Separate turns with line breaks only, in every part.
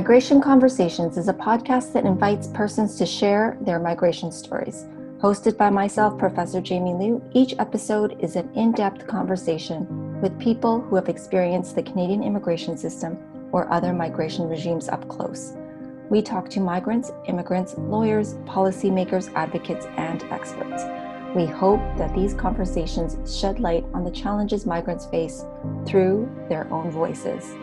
Migration Conversations is a podcast that invites persons to share their migration stories. Hosted by myself, Professor Jamie Liew, each episode is an in depth conversation with people who have experienced the Canadian immigration system or other migration regimes up close. We talk to migrants, immigrants, lawyers, policymakers, advocates, and experts. We hope that these conversations shed light on the challenges migrants face through their own voices.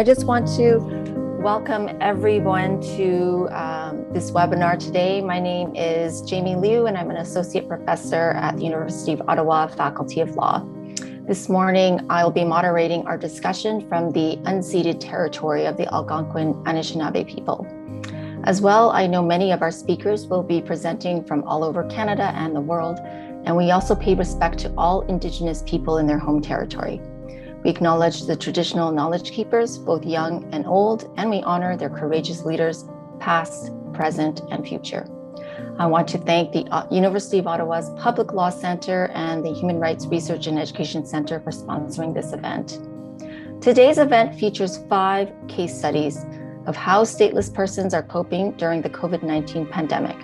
I just want to welcome everyone to um, this webinar today. My name is Jamie Liew, and I'm an associate professor at the University of Ottawa Faculty of Law. This morning, I'll be moderating our discussion from the unceded territory of the Algonquin Anishinaabe people. As well, I know many of our speakers will be presenting from all over Canada and the world, and we also pay respect to all Indigenous people in their home territory. We acknowledge the traditional knowledge keepers, both young and old, and we honor their courageous leaders, past, present, and future. I want to thank the uh, University of Ottawa's Public Law Center and the Human Rights Research and Education Center for sponsoring this event. Today's event features five case studies of how stateless persons are coping during the COVID 19 pandemic.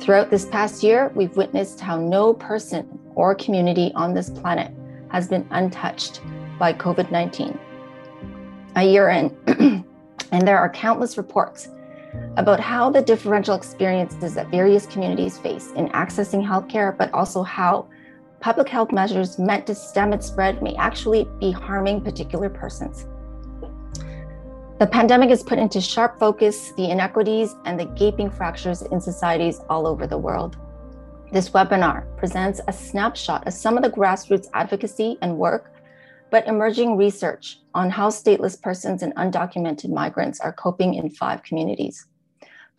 Throughout this past year, we've witnessed how no person or community on this planet has been untouched by COVID 19. A year in, and there are countless reports about how the differential experiences that various communities face in accessing healthcare, but also how public health measures meant to stem its spread may actually be harming particular persons. The pandemic has put into sharp focus the inequities and the gaping fractures in societies all over the world. This webinar presents a snapshot of some of the grassroots advocacy and work but emerging research on how stateless persons and undocumented migrants are coping in five communities.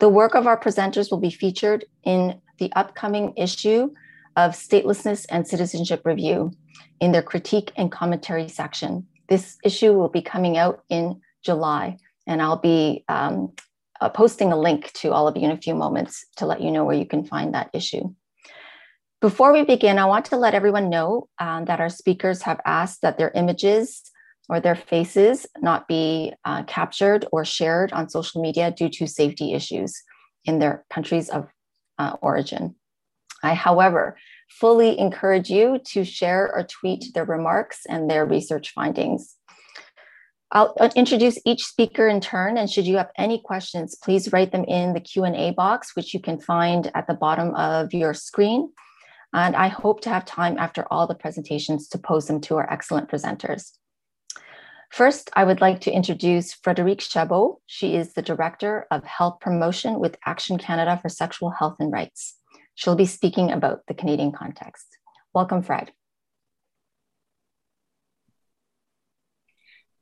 The work of our presenters will be featured in the upcoming issue of Statelessness and Citizenship Review in their critique and commentary section. This issue will be coming out in July, and I'll be um, uh, posting a link to all of you in a few moments to let you know where you can find that issue. Before we begin, I want to let everyone know um, that our speakers have asked that their images or their faces not be uh, captured or shared on social media due to safety issues in their countries of uh, origin. I, however, fully encourage you to share or tweet their remarks and their research findings. I'll uh, introduce each speaker in turn, and should you have any questions, please write them in the Q&A box, which you can find at the bottom of your screen. And I hope to have time after all the presentations to pose them to our excellent presenters. First, I would like to introduce Frederique Chabot. She is the Director of Health Promotion with Action Canada for Sexual Health and Rights. She'll be speaking about the Canadian context. Welcome, Fred.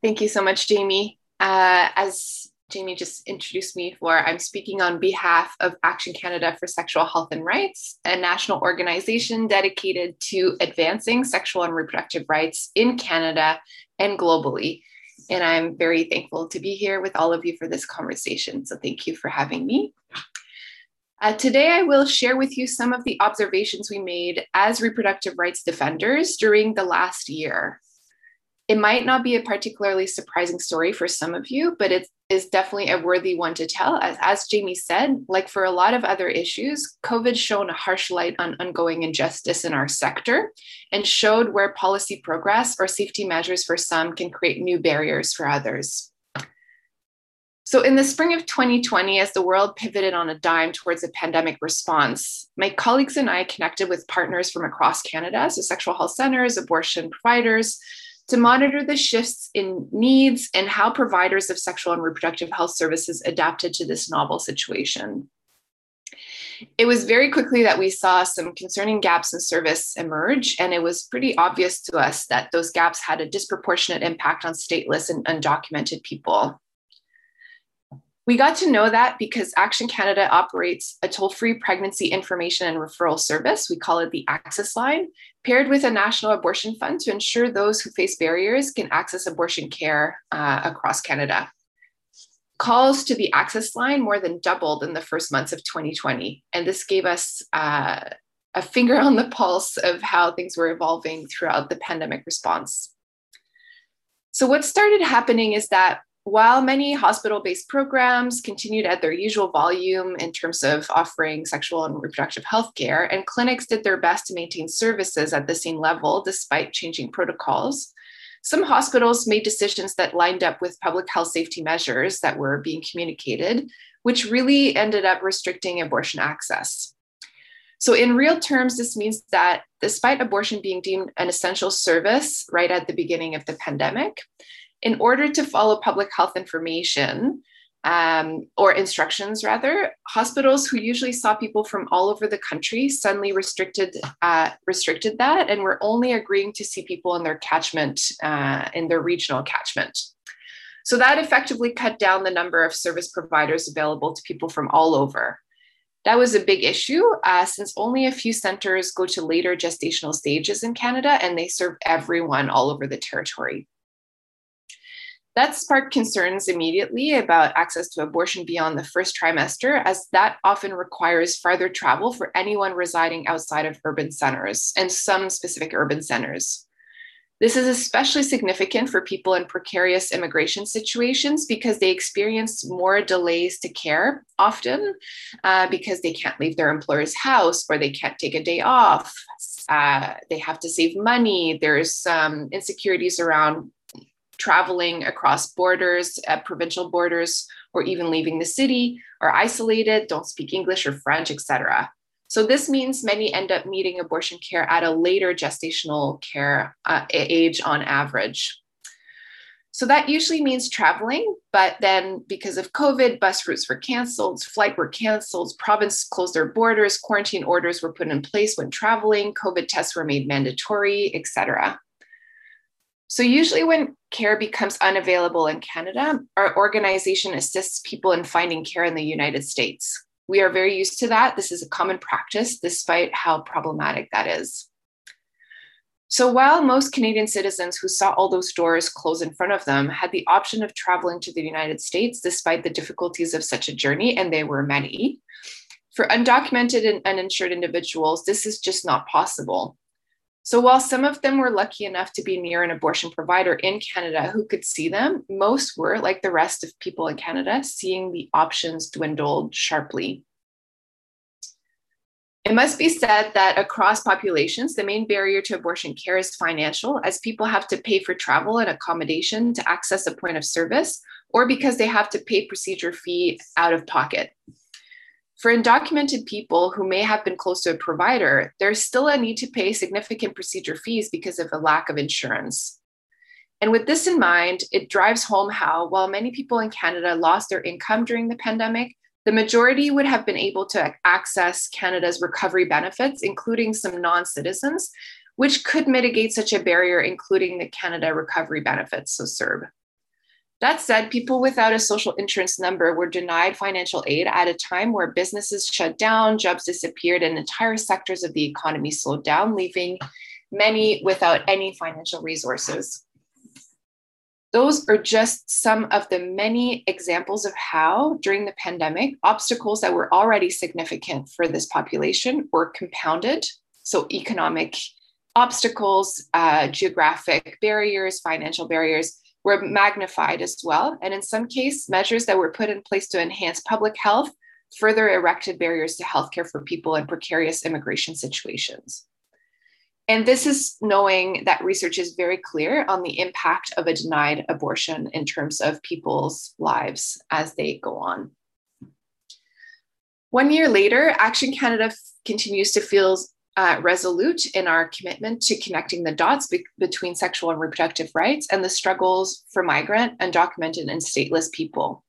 Thank you so much, Jamie. Uh, as Jamie just introduced me for. I'm speaking on behalf of Action Canada for Sexual Health and Rights, a national organization dedicated to advancing sexual and reproductive rights in Canada and globally. And I'm very thankful to be here with all of you for this conversation. So thank you for having me. Uh, today, I will share with you some of the observations we made as reproductive rights defenders during the last year it might not be a particularly surprising story for some of you, but it is definitely a worthy one to tell. As, as Jamie said, like for a lot of other issues, COVID shone a harsh light on ongoing injustice in our sector and showed where policy progress or safety measures for some can create new barriers for others. So, in the spring of 2020, as the world pivoted on a dime towards a pandemic response, my colleagues and I connected with partners from across Canada, so sexual health centers, abortion providers, to monitor the shifts in needs and how providers of sexual and reproductive health services adapted to this novel situation. It was very quickly that we saw some concerning gaps in service emerge, and it was pretty obvious to us that those gaps had a disproportionate impact on stateless and undocumented people. We got to know that because Action Canada operates a toll free pregnancy information and referral service. We call it the Access Line, paired with a national abortion fund to ensure those who face barriers can access abortion care uh, across Canada. calls to the access line more than doubled in the first months of 2020. And this gave us uh, a finger on the pulse of how things were evolving throughout the pandemic response. So, what started happening is that while many hospital based programs continued at their usual volume in terms of offering sexual and reproductive health care, and clinics did their best to maintain services at the same level despite changing protocols, some hospitals made decisions that lined up with public health safety measures that were being communicated, which really ended up restricting abortion access. So, in real terms, this means that despite abortion being deemed an essential service right at the beginning of the pandemic, in order to follow public health information um, or instructions, rather, hospitals who usually saw people from all over the country suddenly restricted uh, restricted that, and were only agreeing to see people in their catchment, uh, in their regional catchment. So that effectively cut down the number of service providers available to people from all over. That was a big issue uh, since only a few centers go to later gestational stages in Canada and they serve everyone all over the territory. That sparked concerns immediately about access to abortion beyond the first trimester, as that often requires farther travel for anyone residing outside of urban centers and some specific urban centers. This is especially significant for people in precarious immigration situations because they experience more delays to care often uh, because they can't leave their employer's house or they can't take a day off. Uh, they have to save money. There's some um, insecurities around traveling across borders, uh, provincial borders, or even leaving the city, are isolated, don't speak English or French, etc. So this means many end up needing abortion care at a later gestational care uh, age on average. So that usually means traveling, but then because of COVID, bus routes were canceled, flight were canceled, province closed their borders, quarantine orders were put in place when traveling, COVID tests were made mandatory, etc. So, usually, when care becomes unavailable in Canada, our organization assists people in finding care in the United States. We are very used to that. This is a common practice, despite how problematic that is. So, while most Canadian citizens who saw all those doors close in front of them had the option of traveling to the United States despite the difficulties of such a journey, and they were many, for undocumented and uninsured individuals, this is just not possible. So while some of them were lucky enough to be near an abortion provider in Canada who could see them, most were, like the rest of people in Canada, seeing the options dwindled sharply. It must be said that across populations, the main barrier to abortion care is financial, as people have to pay for travel and accommodation to access a point of service, or because they have to pay procedure fee out of pocket. For undocumented people who may have been close to a provider, there's still a need to pay significant procedure fees because of a lack of insurance. And with this in mind, it drives home how, while many people in Canada lost their income during the pandemic, the majority would have been able to access Canada's recovery benefits, including some non citizens, which could mitigate such a barrier, including the Canada Recovery Benefits, so CERB. That said, people without a social insurance number were denied financial aid at a time where businesses shut down, jobs disappeared, and entire sectors of the economy slowed down, leaving many without any financial resources. Those are just some of the many examples of how, during the pandemic, obstacles that were already significant for this population were compounded. So, economic obstacles, uh, geographic barriers, financial barriers, were magnified as well. And in some cases, measures that were put in place to enhance public health further erected barriers to healthcare for people in precarious immigration situations. And this is knowing that research is very clear on the impact of a denied abortion in terms of people's lives as they go on. One year later, Action Canada continues to feel uh, resolute in our commitment to connecting the dots be- between sexual and reproductive rights and the struggles for migrant, undocumented, and stateless people.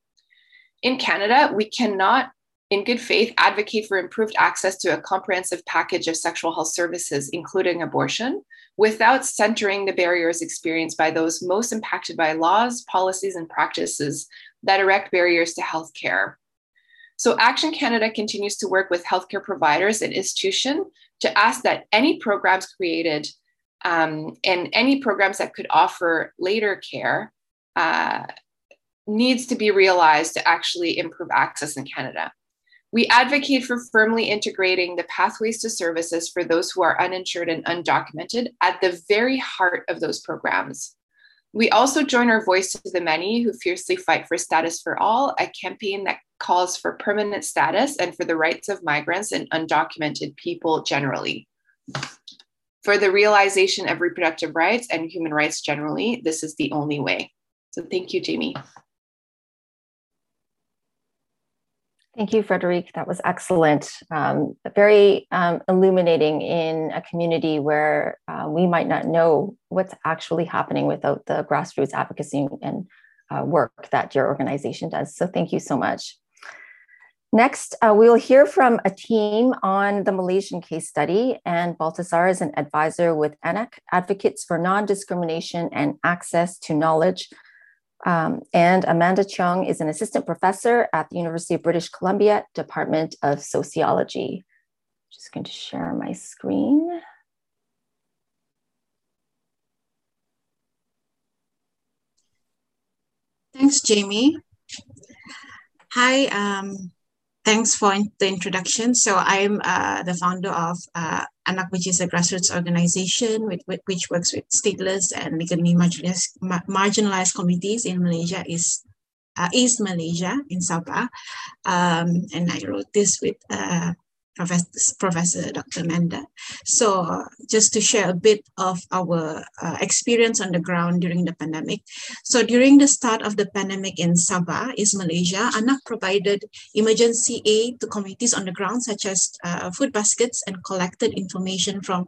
In Canada, we cannot, in good faith, advocate for improved access to a comprehensive package of sexual health services, including abortion, without centering the barriers experienced by those most impacted by laws, policies, and practices that erect barriers to health care. So, Action Canada continues to work with healthcare providers and institutions to ask that any programs created um, and any programs that could offer later care uh, needs to be realized to actually improve access in Canada. We advocate for firmly integrating the pathways to services for those who are uninsured and undocumented at the very heart of those programs. We also join our voice to the many who fiercely fight for status for all, a campaign that calls for permanent status and for the rights of migrants and undocumented people generally. For the realization of reproductive rights and human rights generally, this is the only way. So thank you, Jamie.
Thank you, Frederique. That was excellent. Um, very um, illuminating in a community where uh, we might not know what's actually happening without the grassroots advocacy and uh, work that your organization does. So, thank you so much. Next, uh, we'll hear from a team on the Malaysian case study, and Baltasar is an advisor with ANAK, Advocates for Non Discrimination and Access to Knowledge um, and Amanda Cheong is an assistant professor at the University of British Columbia, Department of Sociology. Just going to share my screen.
Thanks, Jamie. Hi, um, thanks for the introduction. So I'm uh, the founder of uh, ANAK, which is a grassroots organization with, with, which works with stateless and legally marginalized, marginalized communities in Malaysia, is uh, East Malaysia in Sabah. Um, and I wrote this with uh, Professor, Professor Dr. Amanda. So just to share a bit of our uh, experience on the ground during the pandemic. So during the start of the pandemic in Sabah, East Malaysia, ANAK provided emergency aid to communities on the ground, such as uh, food baskets and collected information from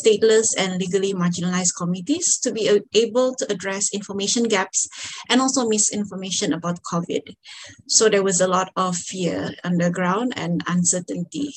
stateless and legally marginalized communities to be able to address information gaps and also misinformation about COVID. So there was a lot of fear on the ground and uncertainty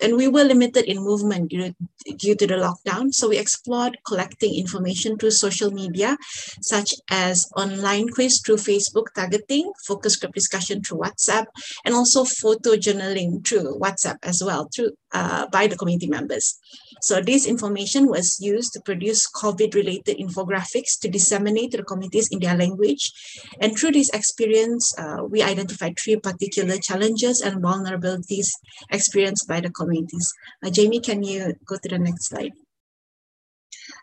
and we were limited in movement due, due to the lockdown. So we explored collecting information through social media, such as online quiz through Facebook targeting, focus group discussion through WhatsApp, and also photo journaling through WhatsApp as well, through uh, by the community members. So this information was used to produce COVID-related infographics to disseminate to the communities in their language. And through this experience, uh, we identified three particular challenges and vulnerabilities experienced by the communities. Uh, Jamie, can you go to the next slide?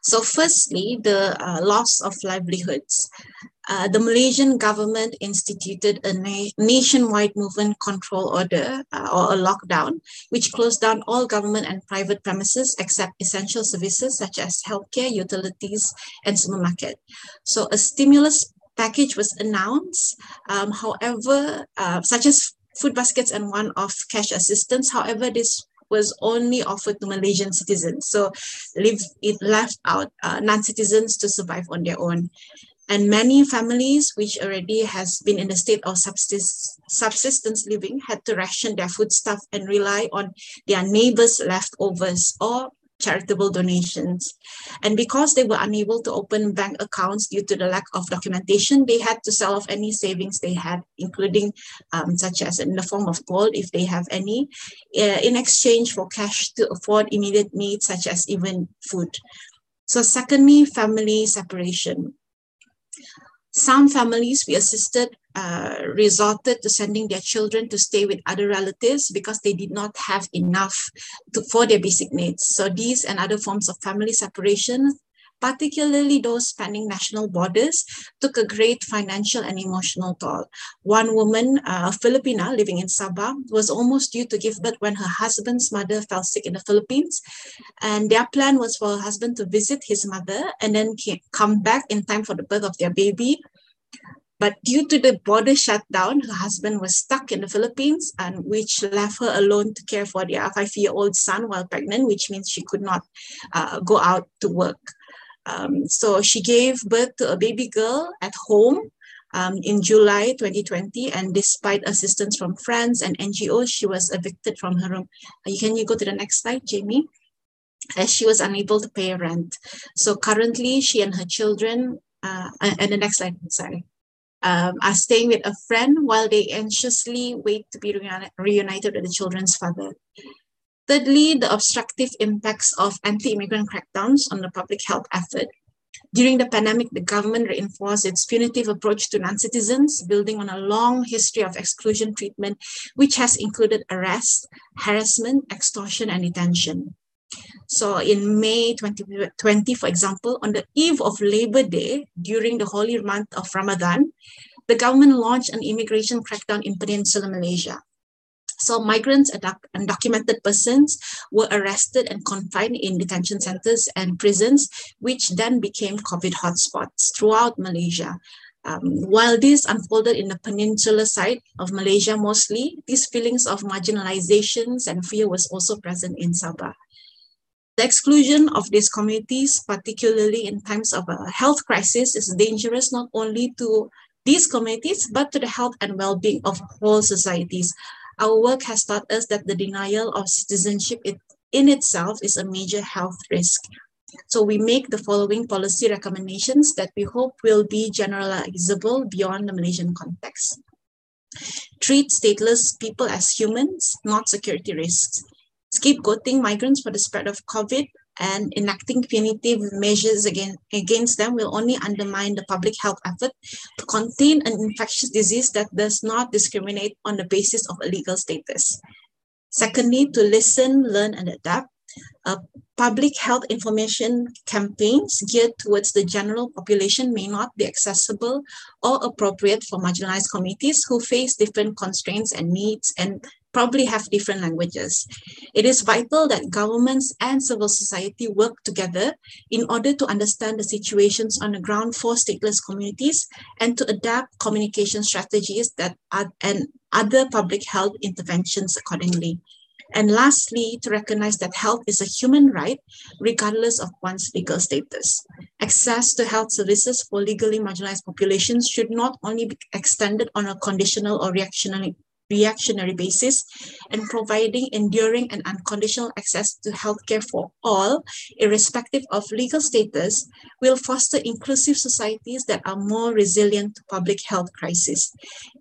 So firstly, the uh, loss of livelihoods. Uh, the Malaysian government instituted a na nationwide movement control order uh, or a lockdown, which closed down all government and private premises except essential services such as healthcare, utilities, and supermarket. So a stimulus package was announced. Um, however, uh, such as food baskets and one-off cash assistance. However, this was only offered to Malaysian citizens. So it left out uh, non-citizens to survive on their own. And many families, which already has been in a state of subsist subsistence living, had to ration their foodstuff and rely on their neighbors' leftovers or charitable donations. And because they were unable to open bank accounts due to the lack of documentation, they had to sell off any savings they had, including um, such as in the form of gold, if they have any, uh, in exchange for cash to afford immediate needs, such as even food. So secondly, family separation. Some families we assisted uh, resorted to sending their children to stay with other relatives because they did not have enough to, for their basic needs. So these and other forms of family separation, particularly those spanning national borders, took a great financial and emotional toll. One woman, uh, a Filipina living in Sabah, was almost due to give birth when her husband's mother fell sick in the Philippines. And their plan was for her husband to visit his mother and then come back in time for the birth of their baby. But due to the border shutdown, her husband was stuck in the Philippines, and which left her alone to care for their five-year-old son while pregnant, which means she could not uh, go out to work. Um, so she gave birth to a baby girl at home um, in July 2020, and despite assistance from friends and NGOs, she was evicted from her room. Uh, can you go to the next slide, Jamie? As she was unable to pay rent. So currently, she and her children, uh, and the next slide, sorry um, are staying with a friend while they anxiously wait to be reunited with the children's father. Thirdly, the obstructive impacts of anti-immigrant crackdowns on the public health effort. During the pandemic, the government reinforced its punitive approach to non-citizens, building on a long history of exclusion treatment, which has included arrest, harassment, extortion, and detention. So in May 2020, for example, on the eve of Labor Day, during the holy month of Ramadan, the government launched an immigration crackdown in Peninsular Malaysia. So migrants and undocumented persons were arrested and confined in detention centers and prisons, which then became COVID hotspots throughout Malaysia. Um, while this unfolded in the peninsular side of Malaysia mostly, these feelings of marginalizations and fear was also present in Sabah. The exclusion of these communities, particularly in times of a health crisis, is dangerous not only to these communities, but to the health and well-being of whole societies. Our work has taught us that the denial of citizenship in itself is a major health risk. So we make the following policy recommendations that we hope will be generalizable beyond the Malaysian context. Treat stateless people as humans, not security risks scapegoating migrants for the spread of COVID and enacting punitive measures against, against them will only undermine the public health effort to contain an infectious disease that does not discriminate on the basis of a legal status. Secondly, to listen, learn, and adapt. Uh, public health information campaigns geared towards the general population may not be accessible or appropriate for marginalized communities who face different constraints and needs and probably have different languages. It is vital that governments and civil society work together in order to understand the situations on the ground for stateless communities and to adapt communication strategies that are, and other public health interventions accordingly. And lastly, to recognize that health is a human right, regardless of one's legal status. Access to health services for legally marginalized populations should not only be extended on a conditional or reactionary reactionary basis and providing enduring and unconditional access to healthcare for all, irrespective of legal status, will foster inclusive societies that are more resilient to public health crises.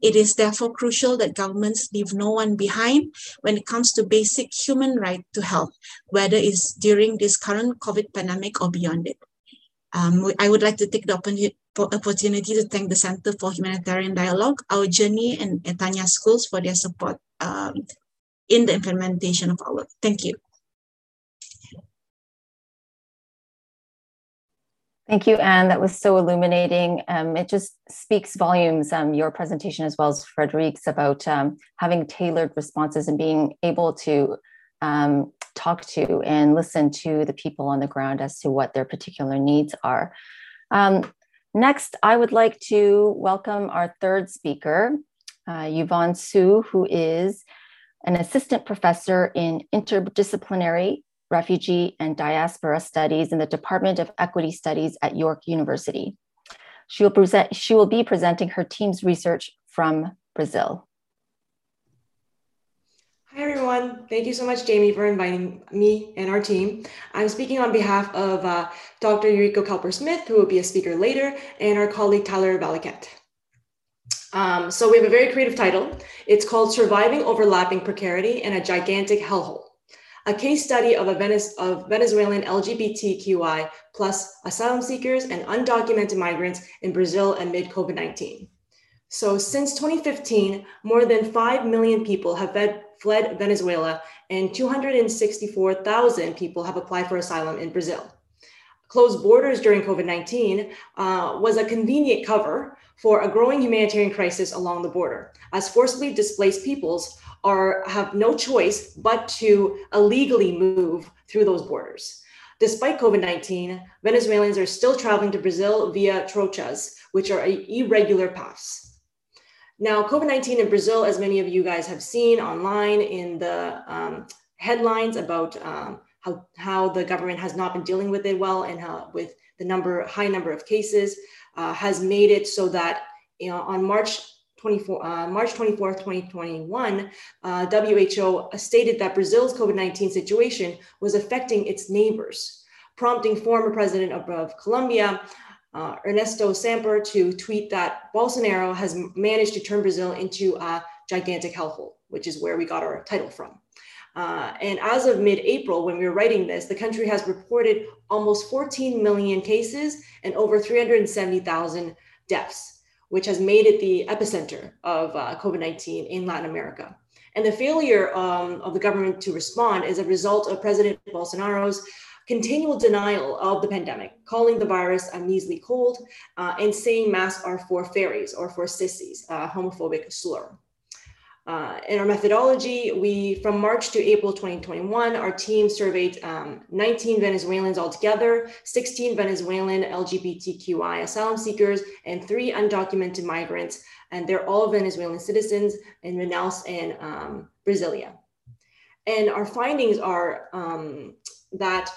It is therefore crucial that governments leave no one behind when it comes to basic human right to health, whether it's during this current COVID pandemic or beyond it. Um, I would like to take the opportunity to thank the Center for Humanitarian Dialogue, our journey, and Etania Schools for their support um, in the implementation of our work. Thank you.
Thank you, Anne. That was so illuminating. Um, it just speaks volumes, um, your presentation as well as Frederique's about um, having tailored responses and being able to um, talk to and listen to the people on the ground as to what their particular needs are. Um, next, I would like to welcome our third speaker, uh, Yvonne Su, who is an assistant professor in interdisciplinary refugee and diaspora studies in the Department of Equity Studies at York University. She will, present, she will be presenting her team's research from Brazil.
Hi, everyone. Thank you so much, Jamie, for inviting me and our team. I'm speaking on behalf of uh, Dr. Yuriko Cowper-Smith, who will be a speaker later, and our colleague, Tyler Valiquette. Um, so we have a very creative title. It's called Surviving Overlapping Precarity in a Gigantic Hellhole, a case study of, a Venez of Venezuelan LGBTQI plus asylum seekers and undocumented migrants in Brazil amid COVID-19. So since 2015, more than 5 million people have fled Venezuela, and 264,000 people have applied for asylum in Brazil. Closed borders during COVID 19 uh, was a convenient cover for a growing humanitarian crisis along the border, as forcibly displaced peoples are, have no choice but to illegally move through those borders. Despite COVID 19, Venezuelans are still traveling to Brazil via trochas, which are irregular paths. Now, COVID 19 in Brazil, as many of you guys have seen online in the um, headlines about um, how, how the government has not been dealing with it well and how, with the number high number of cases, uh, has made it so that you know, on March 24, uh, March 24th, 2021, uh, WHO stated that Brazil's COVID 19 situation was affecting its neighbors, prompting former president of, of Colombia, uh, Ernesto Samper to tweet that Bolsonaro has managed to turn Brazil into a gigantic hellhole, which is where we got our title from. Uh, and as of mid April, when we were writing this, the country has reported almost 14 million cases and over 370,000 deaths, which has made it the epicenter of uh, COVID 19 in Latin America. And the failure um, of the government to respond is a result of President Bolsonaro's continual denial of the pandemic, calling the virus a measly cold, uh, and saying masks are for fairies or for sissies, a homophobic slur. Uh, in our methodology, we from March to April 2021, our team surveyed um, 19 Venezuelans altogether, 16 Venezuelan LGBTQI asylum seekers, and three undocumented migrants, and they're all Venezuelan citizens in Manaus and um, Brasilia. And our findings are um, that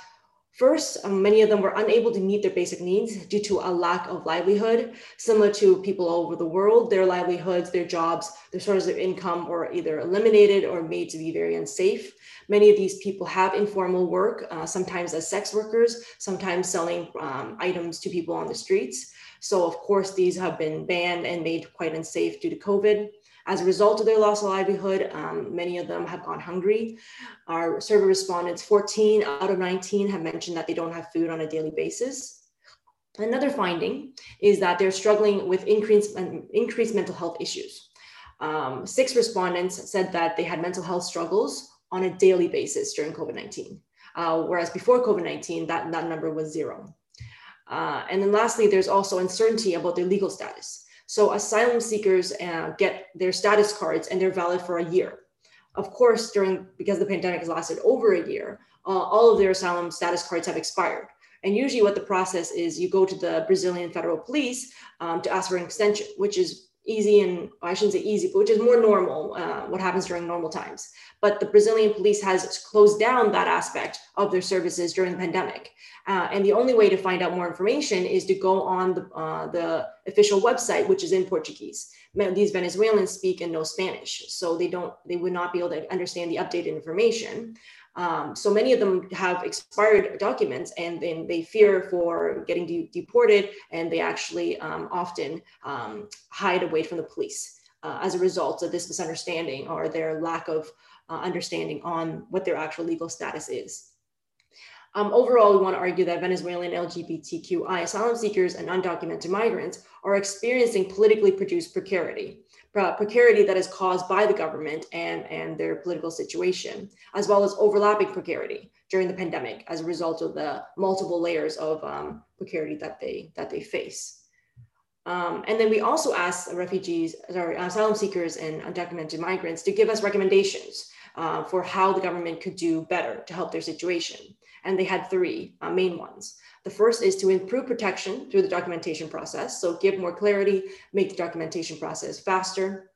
First, um, many of them were unable to meet their basic needs due to a lack of livelihood. Similar to people all over the world, their livelihoods, their jobs, their sources of income were either eliminated or made to be very unsafe. Many of these people have informal work, uh, sometimes as sex workers, sometimes selling um, items to people on the streets. So, of course, these have been banned and made quite unsafe due to COVID. As a result of their loss of livelihood, um, many of them have gone hungry. Our survey respondents, 14 out of 19 have mentioned that they don't have food on a daily basis. Another finding is that they're struggling with increased, increased mental health issues. Um, six respondents said that they had mental health struggles on a daily basis during COVID 19, uh, whereas before COVID 19, that, that number was zero. Uh, and then lastly, there's also uncertainty about their legal status. So asylum seekers uh, get their status cards and they're valid for a year. Of course, during because the pandemic has lasted over a year, uh, all of their asylum status cards have expired. And usually, what the process is, you go to the Brazilian federal police um, to ask for an extension, which is easy and I shouldn't say easy, but which is more normal, uh, what happens during normal times. But the Brazilian police has closed down that aspect of their services during the pandemic. Uh, and the only way to find out more information is to go on the, uh, the official website, which is in Portuguese. These Venezuelans speak and know Spanish, so they don't, they would not be able to understand the updated information. Um, so many of them have expired documents and then they fear for getting de- deported and they actually um, often um, hide away from the police uh, as a result of this misunderstanding or their lack of uh, understanding on what their actual legal status is. Um, overall, we want to argue that Venezuelan LGBTQI asylum seekers and undocumented migrants are experiencing politically produced precarity precarity that is caused by the government and, and their political situation, as well as overlapping precarity during the pandemic as a result of the multiple layers of um, precarity that they, that they face. Um, and then we also asked refugees, sorry, asylum seekers and undocumented migrants to give us recommendations uh, for how the government could do better to help their situation. And they had three uh, main ones. The first is to improve protection through the documentation process. So give more clarity, make the documentation process faster.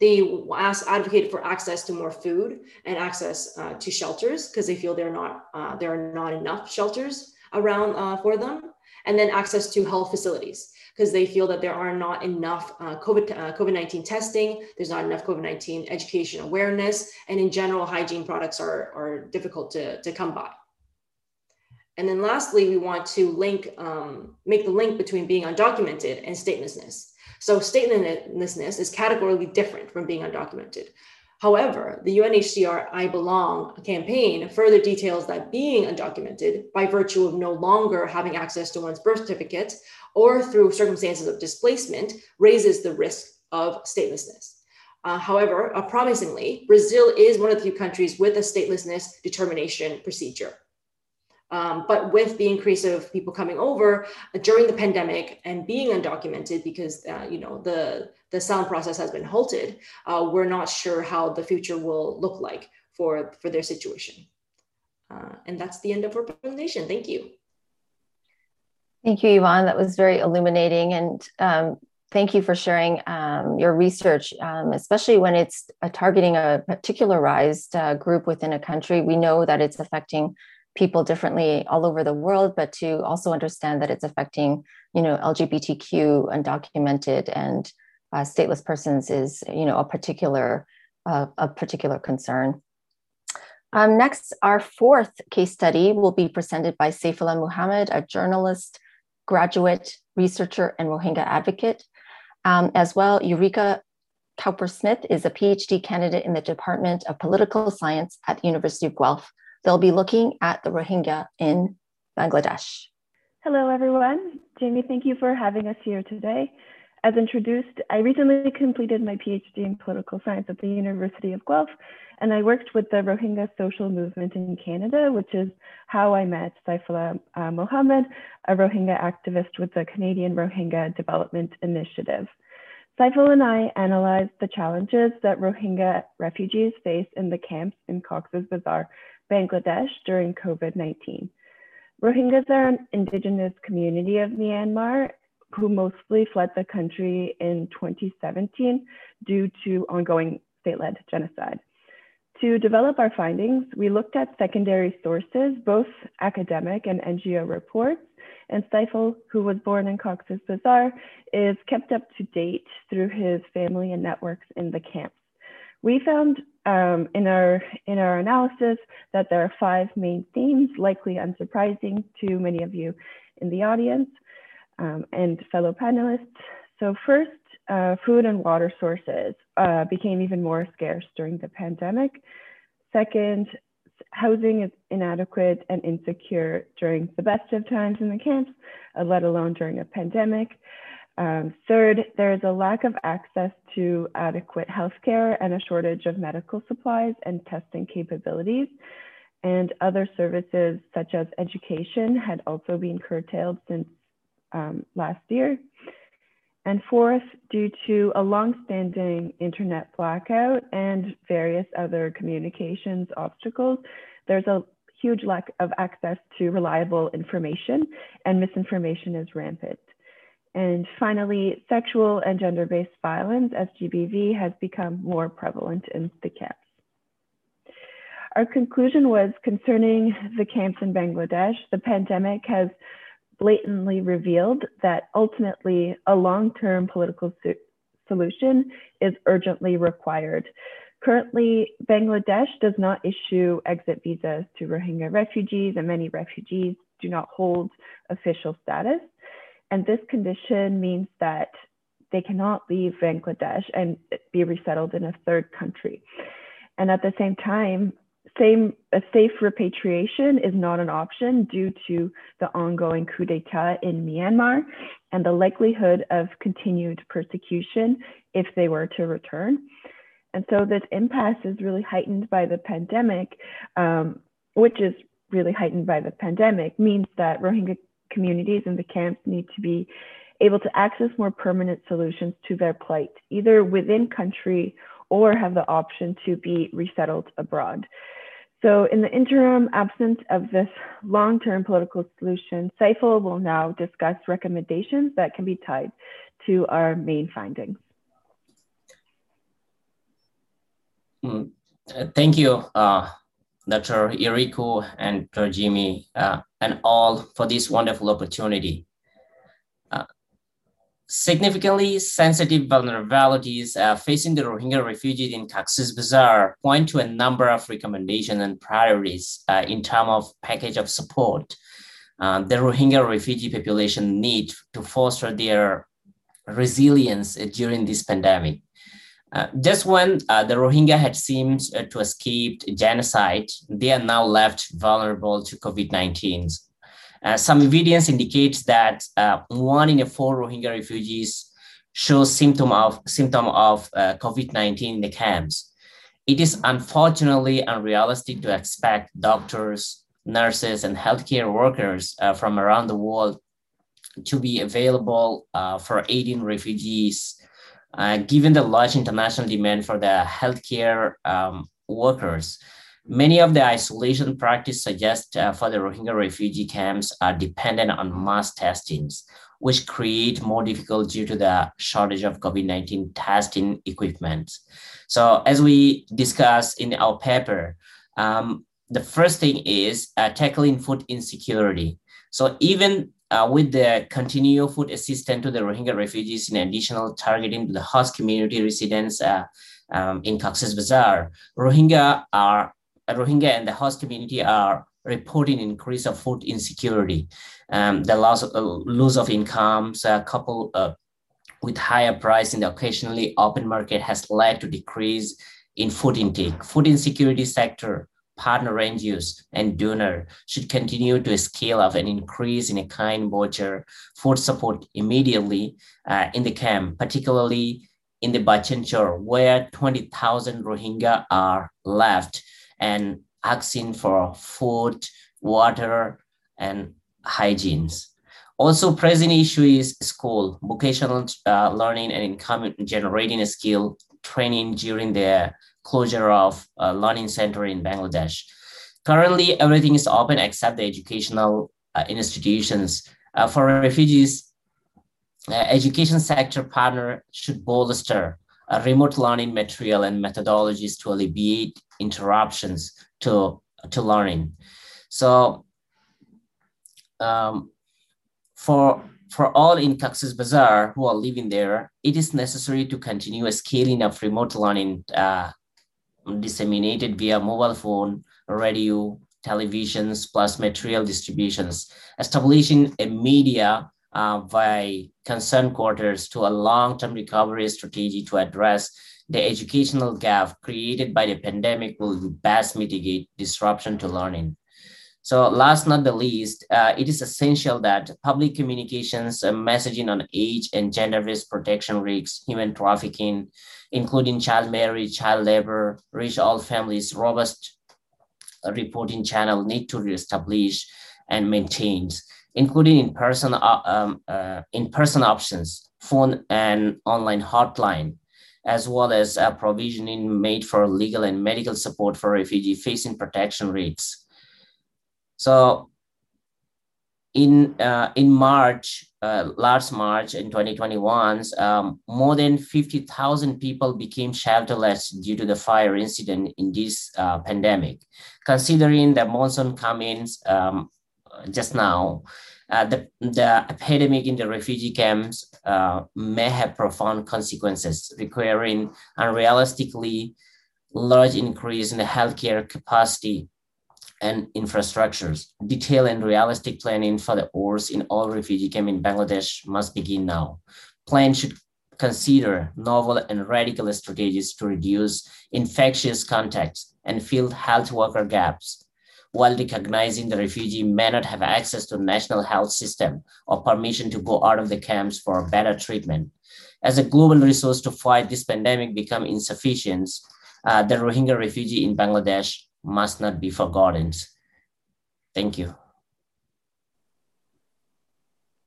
They ask, advocate for access to more food and access uh, to shelters because they feel they're not, uh, there are not enough shelters around uh, for them. And then access to health facilities because they feel that there are not enough uh, COVID, uh, COVID-19 testing, there's not enough COVID-19 education awareness, and in general, hygiene products are, are difficult to, to come by. And then lastly, we want to link, um, make the link between being undocumented and statelessness. So statelessness is categorically different from being undocumented. However, the UNHCR I Belong campaign further details that being undocumented by virtue of no longer having access to one's birth certificate or through circumstances of displacement raises the risk of statelessness. Uh, however, uh, promisingly, Brazil is one of the few countries with a statelessness determination procedure. Um, but with the increase of people coming over uh, during the pandemic and being undocumented because uh, you know the the asylum process has been halted, uh, we're not sure how the future will look like for for their situation. Uh, and that's the end of our presentation. Thank you.
Thank you, Yvonne. That was very illuminating, and um, thank you for sharing um, your research, um, especially when it's uh, targeting a particularized uh, group within a country. We know that it's affecting people differently all over the world, but to also understand that it's affecting, you know, LGBTQ undocumented and uh, stateless persons is, you know, a particular uh, a particular concern. Um, next, our fourth case study will be presented by Saifullah Muhammad, a journalist, graduate, researcher, and Rohingya advocate, um, as well Yuriko Cowper-Smith is a PhD candidate in the Department of Political Science at the University of Guelph. They'll be looking at the Rohingya in Bangladesh.
Hello, everyone. Jamie, thank you for having us here today. As introduced, I recently completed my PhD in political science at the University of Guelph, and I worked with the Rohingya social movement in Canada, which is how I met Saifullah uh, Mohammed, a Rohingya activist with the Canadian Rohingya Development Initiative. Saiful and I analyzed the challenges that Rohingya refugees face in the camps in Cox's Bazar, Bangladesh during COVID-19. Rohingyas are an indigenous community of Myanmar who mostly fled the country in 2017 due to ongoing state-led genocide. To develop our findings, we looked at secondary sources, both academic and NGO reports, and Saiful, who was born in Cox's Bazar, is kept up to date through his family and networks in the camps. We found um, in, our, in our analysis that there are five main themes, likely unsurprising to many of you in the audience um, and fellow panelists. So first, uh, food and water sources uh, became even more scarce during the pandemic. Second, housing is inadequate and insecure during the best of times in the camps, uh, let alone during a pandemic. Um, third, there is a lack of access to adequate healthcare and a shortage of medical supplies and testing capabilities. And other services such as education had also been curtailed since um, last year. And fourth, due to a long-standing internet blackout and various other communications obstacles, there's a huge lack of access to reliable information and misinformation is rampant. And finally, sexual and gender-based violence, SGBV, has become more prevalent in the camps. Our conclusion was concerning the camps in Bangladesh, the pandemic has blatantly revealed that ultimately a long-term political so solution is urgently required. Currently, Bangladesh does not issue exit visas to Rohingya refugees, and many refugees do not hold official status. And this condition means that they cannot leave Bangladesh and be resettled in a third country. And at the same time, same, a safe repatriation is not an option due to the ongoing coup d'etat in Myanmar and the likelihood of continued persecution if they were to return. And so this impasse is really heightened by the pandemic, um, which is really heightened by the pandemic, means that Rohingya communities in the camps need to be able to access more permanent solutions to their plight, either within country or have the option to be resettled abroad. So in the interim, absence of this long-term political solution, Saiful will now discuss recommendations that can be tied to our main findings.
Mm, thank you, uh, Dr. Eriko and Dr. Jimmy, uh, and all for this wonderful opportunity. Significantly sensitive vulnerabilities uh, facing the Rohingya refugees in Cox's Bazar point to a number of recommendations and priorities uh, in terms of package of support uh, the Rohingya refugee population need to foster their resilience during this pandemic. Uh, just when uh, the Rohingya had seemed uh, to escape genocide, they are now left vulnerable to COVID-19. Uh, some evidence indicates that uh, one in four Rohingya refugees shows symptom of symptom of uh, COVID-19 in the camps. It is unfortunately unrealistic to expect doctors, nurses, and healthcare workers from around the world to be available for aiding refugees, uh, given the large international demand for the healthcare um, workers. Many of the isolation practices suggest uh, for the Rohingya refugee camps are dependent on mass testings, which create more difficult due to the shortage of COVID-19 testing equipment. So as we discuss in our paper, um, the first thing is uh, tackling food insecurity. So even uh, with the continual food assistance to the Rohingya refugees in additional targeting to the host community residents uh, um, in Cox's Bazar, Rohingya are Rohingya and the host community are reporting increase of food insecurity, um, the loss of, uh, loss of incomes, uh, couple uh, with higher price in the occasionally open market has led to decrease in food intake. Food insecurity sector, partner NGOs, and donor should continue to scale up and increase in a kind voucher food support immediately uh, in the camp, particularly in the Bhasan Char, where 20,000 Rohingya are left and asking for food, water, and hygienes. Also, present issue is school, vocational uh, learning and income generating skill training during the closure of a learning center in Bangladesh. Currently, everything is open except the educational uh, institutions. Uh, for refugees, uh, education sector partner should bolster uh, remote learning material and methodologies to alleviate interruptions to, to learning. So um, for, for all in Cox's Bazar who are living there, it is necessary to continue scaling of remote learning uh, disseminated via mobile phone, radio, televisions, plus material distributions, establishing a media uh, by concerned quarters to a long-term recovery strategy to address the educational gap created by the pandemic will best mitigate disruption to learning. So last not the least, uh, it is essential that public communications messaging on age and gender-based protection risks, human trafficking, including child marriage, child labor, reach all families, robust reporting channel need to be established and maintained, including in-person uh, um, uh, in-person options, phone and online hotline, as well as provisioning made for legal and medical support for refugee facing protection rates. So in uh, in March, uh, last March in 2021, um, more than 50,000 people became shelterless due to the fire incident in this uh, pandemic. Considering the monsoon comings um, just now, uh, the, the epidemic in the refugee camps uh, may have profound consequences, requiring unrealistically large increase in the healthcare capacity and infrastructures. Detailed and realistic planning for the ORs in all refugee camps in Bangladesh must begin now. Plan should consider novel and radical strategies to reduce infectious contacts and fill health worker gaps while recognizing the refugee may not have access to national health system or permission to go out of the camps for better treatment. As a global resource to fight this pandemic become insufficient, uh, the Rohingya refugee in Bangladesh must not be forgotten. Thank you.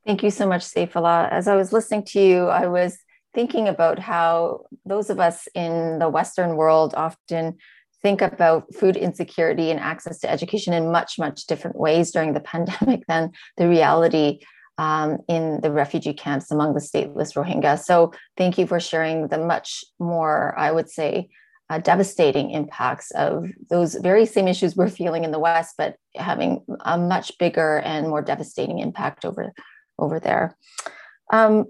Thank you so much, Saifullah. As I was listening to you, I was thinking about how those of us in the Western world often think about food insecurity and access to education in much, much different ways during the pandemic than the reality um, in the refugee camps among the stateless Rohingya. So, thank you for sharing the much more, I would say, uh, devastating impacts of those very same issues we're feeling in the West, but having a much bigger and more devastating impact over, over there. Um,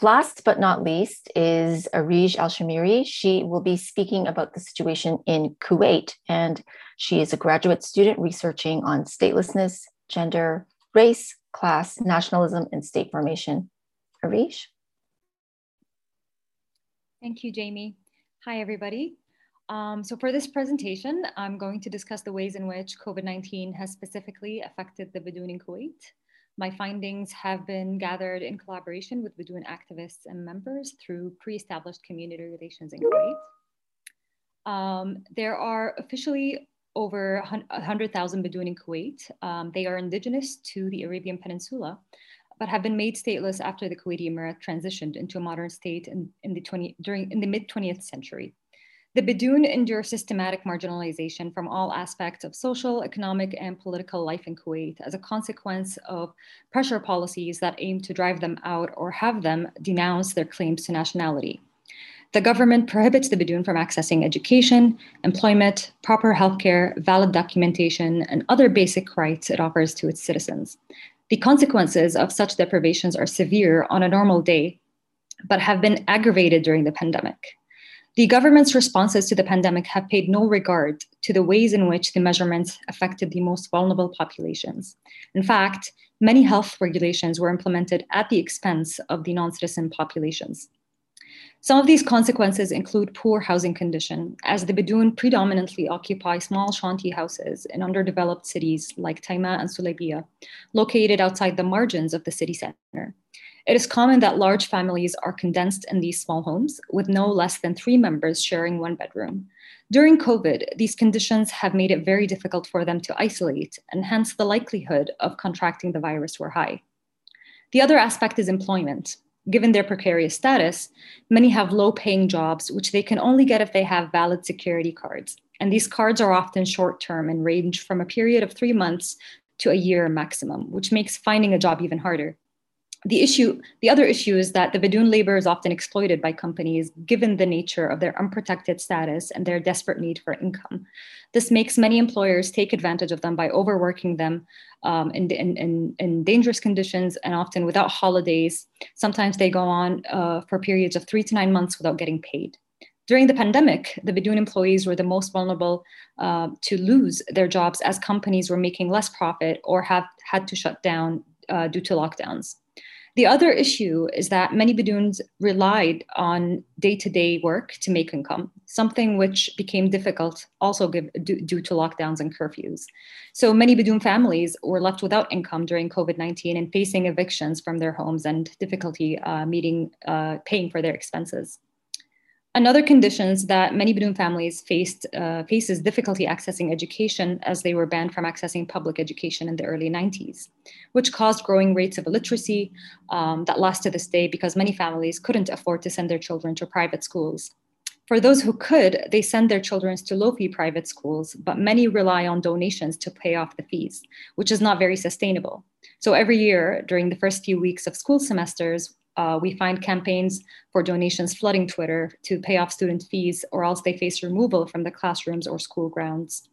last but not least is Arij Al Shamiri. She will be speaking about the situation in Kuwait, and she is a graduate student researching on statelessness, gender, race, class, nationalism, and state formation. Arij?
Thank you, Jamie. Hi, everybody. Um, so for this presentation, I'm going to discuss the ways in which COVID-19 has specifically affected the Bidoon in Kuwait. My findings have been gathered in collaboration with Bidoon activists and members through pre-established community relations in Kuwait. Um, there are officially over 100,000 Bidoon in Kuwait. Um, they are indigenous to the Arabian Peninsula, but have been made stateless after the Kuwaiti Emirate transitioned into a modern state in, in the 20, during, in the mid 20th century. The Bidoon endure systematic marginalization from all aspects of social, economic, and political life in Kuwait as a consequence of pressure policies that aim to drive them out or have them denounce their claims to nationality. The government prohibits the Bidoon from accessing education, employment, proper healthcare, valid documentation, and other basic rights it offers to its citizens. The consequences of such deprivations are severe on a normal day, but have been aggravated during the pandemic. The government's responses to the pandemic have paid no regard to the ways in which the measurements affected the most vulnerable populations. In fact, many health regulations were implemented at the expense of the non citizen populations. Some of these consequences include poor housing condition, as the Bidoon predominantly occupy small shanty houses in underdeveloped cities like Taima and Sulaybiya, located outside the margins of the city center. It is common that large families are condensed in these small homes with no less than three members sharing one bedroom. During COVID, these conditions have made it very difficult for them to isolate, and hence the likelihood of contracting the virus were high. The other aspect is employment. Given their precarious status, many have low paying jobs, which they can only get if they have valid security cards. And these cards are often short term and range from a period of three months to a year maximum, which makes finding a job even harder the issue the other issue is that the bidoon labor is often exploited by companies given the nature of their unprotected status and their desperate need for income. This makes many employers take advantage of them by overworking them um, in, in, in, dangerous conditions and often without holidays. Sometimes they go on uh, for periods of three to nine months without getting paid. During the pandemic, the Bidoon employees were the most vulnerable uh, to lose their jobs as companies were making less profit or have had to shut down uh, due to lockdowns. The other issue is that many Bidoons relied on day to day work to make income, something which became difficult also give, due, due, to lockdowns and curfews. So many Bidoon families were left without income during COVID 19 and facing evictions from their homes and difficulty uh, meeting, uh, paying for their expenses. Another conditions that many Bidoon families faced uh, faces difficulty accessing education as they were banned from accessing public education in the early 90s, which caused growing rates of illiteracy um, that last to this day because many families couldn't afford to send their children to private schools. For those who could, they send their children to low fee private schools, but many rely on donations to pay off the fees, which is not very sustainable. So every year, during the first few weeks of school semesters, uh, we find campaigns for donations flooding Twitter to pay off student fees, or else they face removal from the classrooms or school grounds.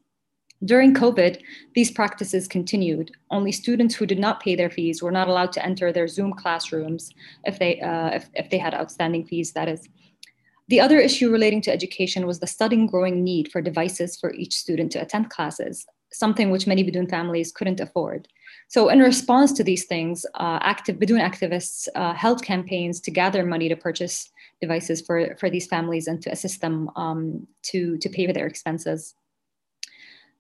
During COVID, these practices continued. Only students who did not pay their fees were not allowed to enter their Zoom classrooms if they, uh, if, if they had outstanding fees, that is. The other issue relating to education was the sudden growing need for devices for each student to attend classes, something which many Bidoon families couldn't afford. So, in response to these things, uh, active Bidoon activists uh, held campaigns to gather money to purchase devices for, for these families and to assist them um, to, to pay for their expenses.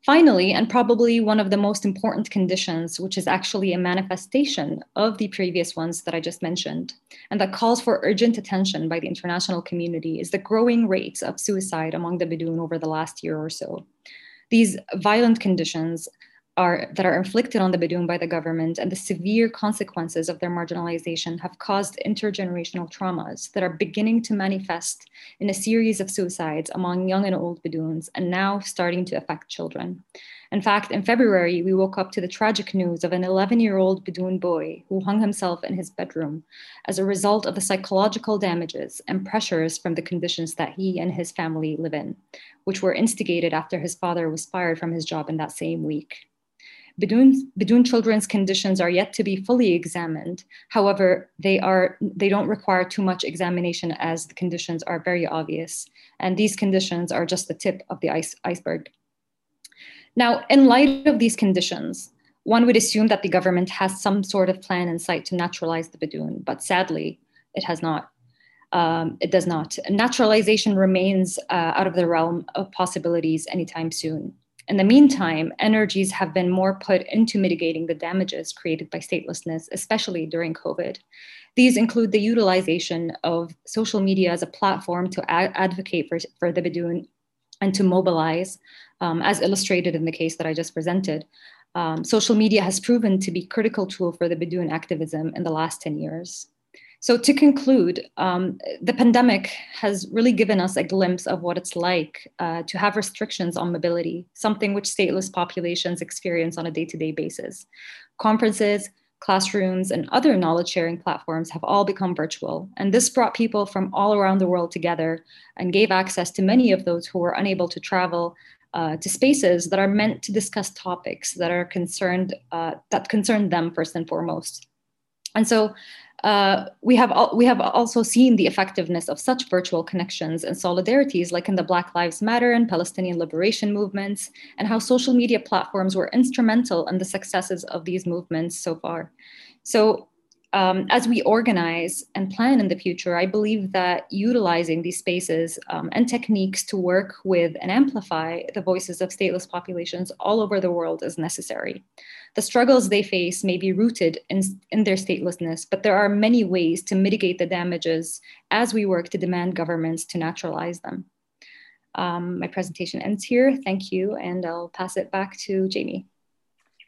Finally, and probably one of the most important conditions, which is actually a manifestation of the previous ones that I just mentioned, and that calls for urgent attention by the international community, is the growing rates of suicide among the Bidoon over the last year or so. These violent conditions are, that are inflicted on the Bidoon by the government and the severe consequences of their marginalization have caused intergenerational traumas that are beginning to manifest in a series of suicides among young and old Bidoons and now starting to affect children. In fact, in February, we woke up to the tragic news of an 11 year old Bedouin boy who hung himself in his bedroom as a result of the psychological damages and pressures from the conditions that he and his family live in, which were instigated after his father was fired from his job in that same week. Bidoon, Bidoon children's conditions are yet to be fully examined. However, they, are, they don't require too much examination as the conditions are very obvious. And these conditions are just the tip of the ice, iceberg. Now, in light of these conditions, one would assume that the government has some sort of plan in sight to naturalize the Bidoon, but sadly, it has not. Um, it does not. Naturalization remains uh, out of the realm of possibilities anytime soon. In the meantime, energies have been more put into mitigating the damages created by statelessness, especially during COVID. These include the utilization of social media as a platform to ad- advocate for, for the Bidoon and to mobilize, um, as illustrated in the case that I just presented. Um, social media has proven to be critical tool for the Bidoon activism in the last 10 years. So, to conclude, um, the pandemic has really given us a glimpse of what it's like uh, to have restrictions on mobility, something which stateless populations experience on a day to day basis. Conferences, classrooms, and other knowledge sharing platforms have all become virtual. And this brought people from all around the world together and gave access to many of those who were unable to travel uh, to spaces that are meant to discuss topics that are concerned uh, that concern them first and foremost. And so uh, we have al- we have also seen the effectiveness of such virtual connections and solidarities, like in the Black Lives Matter and Palestinian liberation movements, and how social media platforms were instrumental in the successes of these movements so far. So um, as we organize and plan in the future, I believe that utilizing these spaces um, and techniques to work with and amplify the voices of stateless populations all over the world is necessary. The struggles they face may be rooted in, in their statelessness, but there are many ways to mitigate the damages as we work to demand governments to naturalize them. Um, my presentation ends here. Thank you, and I'll pass it back to Jamie.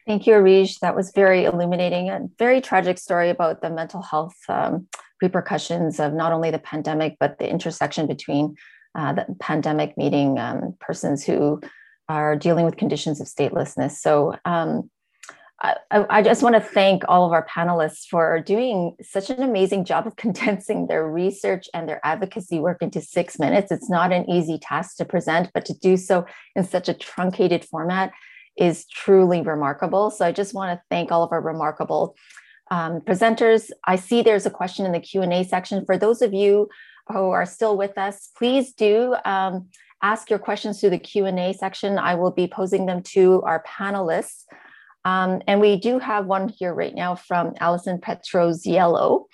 Thank you, Arij. That was very illuminating. A very tragic story about the mental health um, repercussions of not only the pandemic, but the intersection between uh, the pandemic meeting um, persons who are dealing with conditions of statelessness. So um, I, I, just want to thank all of our panelists for doing such an amazing job of condensing their research and their advocacy work into six minutes. It's not an easy task to present, but to do so in such a truncated format is truly remarkable. So I just want to thank all of our remarkable um, presenters. I see there's a question in the Q&A section. For those of you who are still with us, please do um, ask your questions through the Q&A section. I will be posing them to our panelists. Um, and we do have one here right now from Alison Petroziello.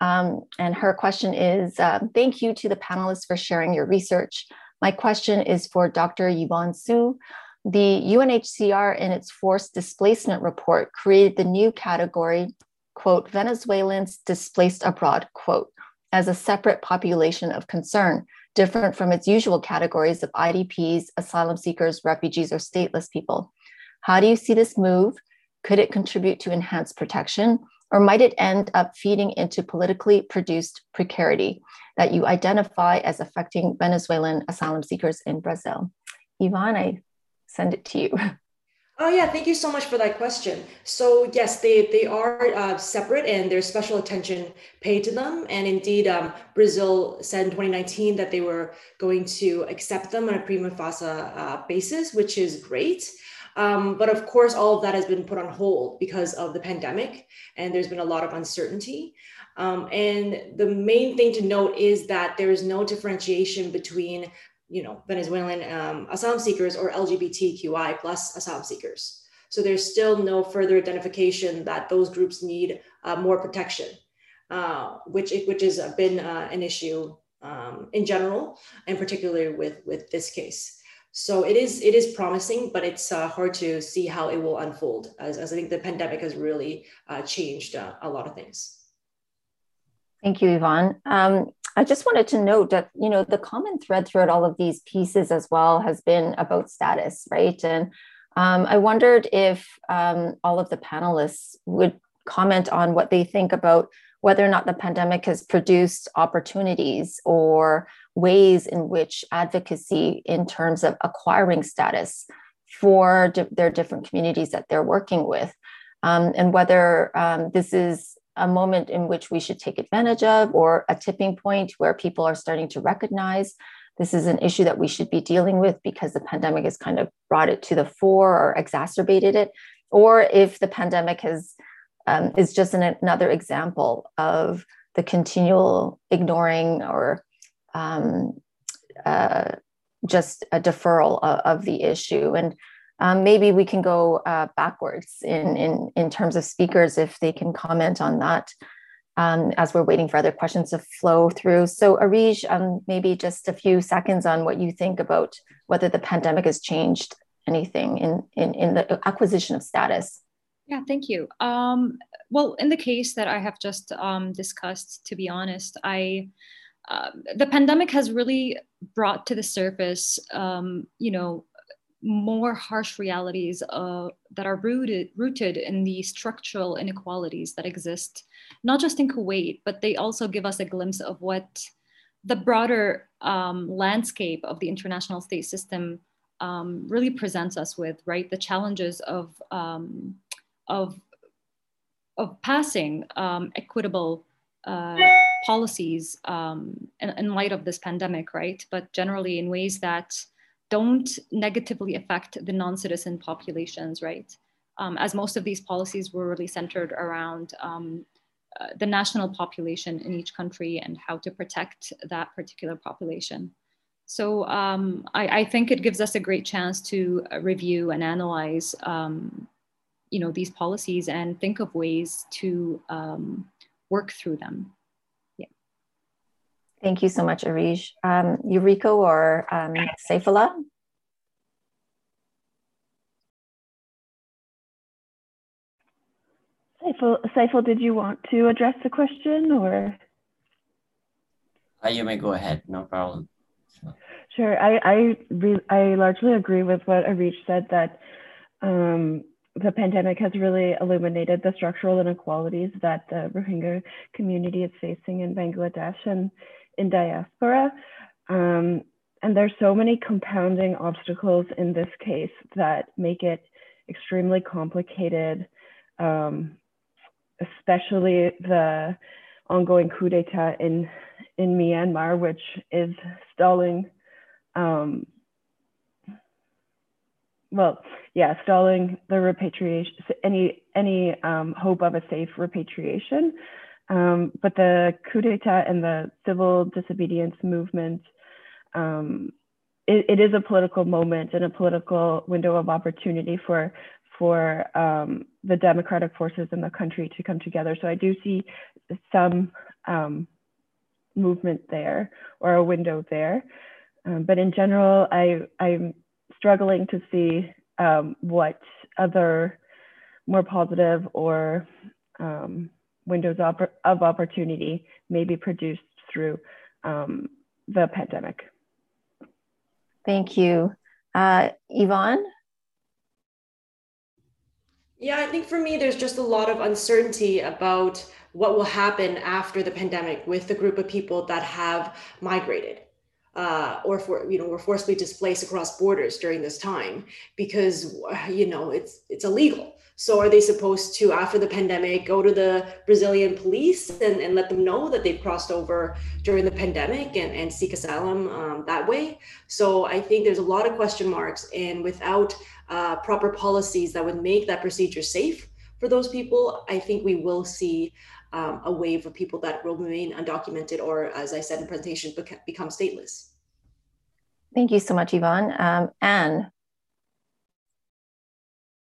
Um, and her question is, uh, thank you to the panelists for sharing your research. My question is for Dr. Yvonne Su. The UNHCR in its forced displacement report created the new category, quote, Venezuelans displaced abroad, quote, as a separate population of concern, different from its usual categories of IDPs, asylum seekers, refugees, or stateless people. How do you see this move? Could it contribute to enhanced protection? Or might it end up feeding into politically produced precarity that you identify as affecting Venezuelan asylum seekers in Brazil? Yvonne, I send it to you.
Oh yeah, thank you so much for that question. So yes, they they are uh, separate and there's special attention paid to them. And indeed, um, Brazil said in 2019 that they were going to accept them on a prima facie uh, basis, which is great. Um, but of course, all of that has been put on hold because of the pandemic, and there's been a lot of uncertainty. Um, and the main thing to note is that there is no differentiation between you know, Venezuelan um, asylum seekers or LGBTQI plus asylum seekers. So there's still no further identification that those groups need uh, more protection, uh, which which has been uh, an issue um, in general, and particularly with with this case. So it is it is promising, but it's uh, hard to see how it will unfold, as, as I think the pandemic has really uh, changed uh, a lot of things.
Thank you, Yvonne. Um, I just wanted to note that you know the common thread throughout all of these pieces as well has been about status, right? And um, I wondered if um, all of the panelists would comment on what they think about whether or not the pandemic has produced opportunities or ways in which advocacy in terms of acquiring status for di- their different communities that they're working with, um, and whether um, this is a moment in which we should take advantage of or a tipping point where people are starting to recognize this is an issue that we should be dealing with because the pandemic has kind of brought it to the fore or exacerbated it or if the pandemic has um, is just an, another example of the continual ignoring or um, uh, just a deferral of, of the issue. And um, maybe we can go uh, backwards in, in, in terms of speakers if they can comment on that um, as we're waiting for other questions to flow through. So Arij, um, maybe just a few seconds on what you think about whether the pandemic has changed anything in, in, in the acquisition of status.
Yeah, thank you. Um, well, in the case that I have just um, discussed, to be honest, I uh, the pandemic has really brought to the surface, um, you know, more harsh realities uh, that are rooted rooted in the structural inequalities that exist, not just in Kuwait, but they also give us a glimpse of what the broader um, landscape of the international state system um, really presents us with, right? The challenges of um, of of passing um, equitable uh, policies um, in, in light of this pandemic, right? But generally in ways that don't negatively affect the non-citizen populations, right? Um, as most of these policies were really centered around um, uh, the national population in each country and how to protect that particular population. So um, I, I, think it gives us a great chance to uh, review and analyze, um, you know, these policies and think of ways to um, work through them. Yeah.
Thank you so much, Arij. Um, Yuriko or um, Saifullah?
Saiful, did you want to address the question or?
Uh, you may go ahead, no problem.
Sure, I I, re- I largely agree with what Arij said that um, the pandemic has really illuminated the structural inequalities that the Rohingya community is facing in Bangladesh and in diaspora. Um, and there's so many compounding obstacles in this case that make it extremely complicated um, especially the ongoing coup d'etat in in Myanmar, which is stalling. Um, well, yeah, stalling the repatriation, any any um, hope of a safe repatriation. Um, but the coup d'etat and the civil disobedience movement, um, it, it is a political moment and a political window of opportunity for for um, the democratic forces in the country to come together. So I do see some um, movement there or a window there. Um, but in general, I, I'm struggling to see um, what other more positive or um, windows of, of opportunity may be produced through um, the pandemic.
Thank you. Uh, Yvonne?
Yeah, I think for me, there's just a lot of uncertainty about what will happen after the pandemic with the group of people that have migrated. Uh, or for you know were forcibly displaced across borders during this time because you know it's it's illegal so are they supposed to after the pandemic go to the brazilian police and, and let them know that they've crossed over during the pandemic and, and seek asylum um, that way so i think there's a lot of question marks and without uh, proper policies that would make that procedure safe for those people, I think we will see um, a wave of people that will remain undocumented or, as I said in presentation, become stateless.
Thank you so much, Yvonne. Um, Anne.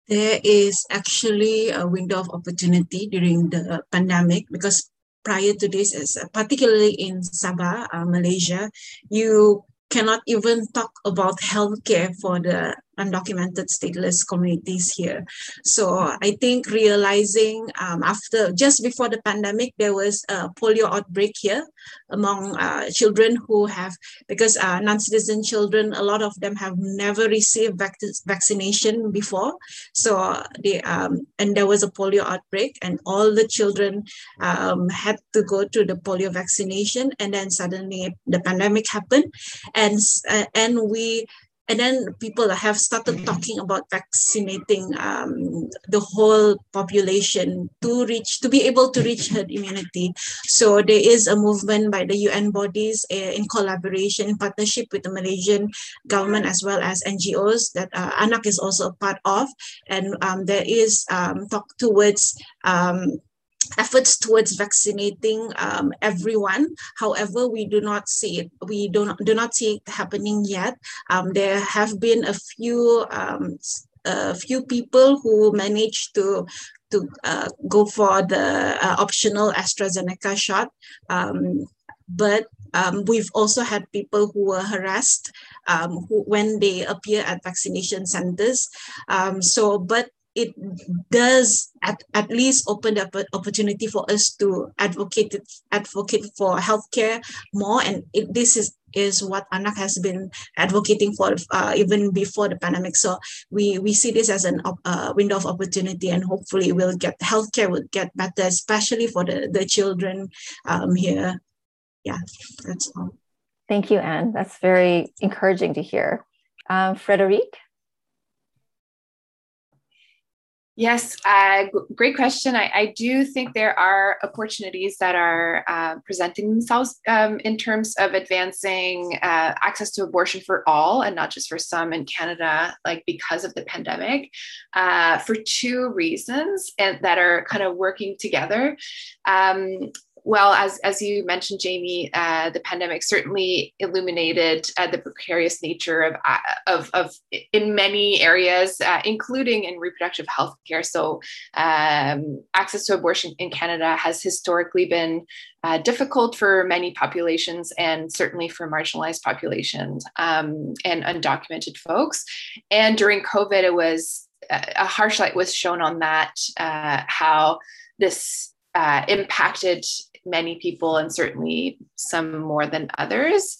There is actually a window of opportunity during the pandemic because prior to this, particularly in Sabah, uh, Malaysia, you cannot even talk about healthcare for the undocumented stateless communities here. So I think realizing um, after just before the pandemic, there was a polio outbreak here among uh, children who have, because uh, non-citizen children, a lot of them have never received vac- vaccination before. So they, um, and there was a polio outbreak and all the children um, had to go to the polio vaccination. And then suddenly the pandemic happened and, uh, and we and then people have started talking about vaccinating um, the whole population to reach to be able to reach herd immunity. So there is a movement by the un bodies uh, in collaboration in partnership with the malaysian government as well as ngos that uh, is also a part of. And um, there is um, talk towards um, efforts towards vaccinating um, everyone. However, we do not see it. We do not do not see it happening yet. Um, there have been a few um, a few people who managed to to uh, go for the uh, optional AstraZeneca shot, um, but um, we've also had people who were harassed um, who, when they appear at vaccination centers. Um, so, but it does at, at least open an opportunity for us to advocate advocate for healthcare more. And it, this is is what ANAK has been advocating for uh, even before the pandemic. So we we see this as an uh, window of opportunity and hopefully we'll get healthcare will get better especially for the the children um, here. Yeah that's all.
Thank you anne. That's very encouraging to hear. Um, frederic
Yes, uh, great question. I, I, do think there are opportunities that are uh, presenting themselves um, in terms of advancing uh, access to abortion for all and not just for some in Canada, like because of the pandemic, uh, for two reasons and that are kind of working together. Um, well, as, as you mentioned, Jamie, uh, the pandemic certainly illuminated uh, the precarious nature of, uh, of, of, in many areas, uh, including in reproductive health care. So, um, access to abortion in Canada has historically been uh, difficult for many populations and certainly for marginalized populations um, and undocumented folks. And during COVID, it was a harsh light was shown on that, how this uh, impacted many people and certainly some more than others.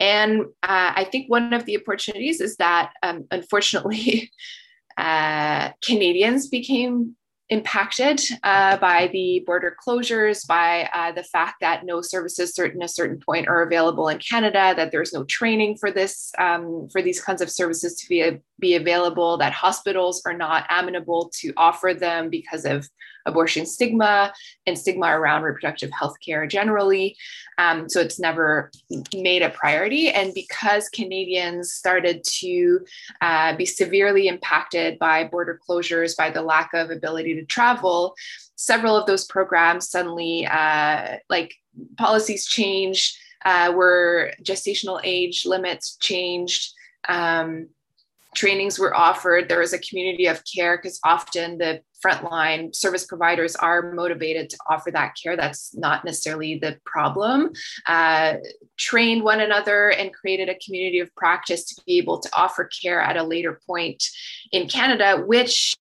And uh, I think one of the opportunities is that um, unfortunately, uh, Canadians became impacted uh, by the border closures, by uh, the fact that no services certain a certain point are available in Canada, that there's no training for this um, for these kinds of services to be be available, that hospitals are not amenable to offer them because of abortion stigma and stigma around reproductive health care generally. Um, so it's never made a priority. And because Canadians started to uh, be severely impacted by border closures, by the lack of ability to travel, several of those programs suddenly, uh, like policies changed, uh, were gestational age limits changed. Um, trainings were offered. There was a community of care because often the frontline service providers are motivated to offer that care. That's not necessarily the problem. Uh, trained one another and created a community of practice to be able to offer care at a later point in Canada, which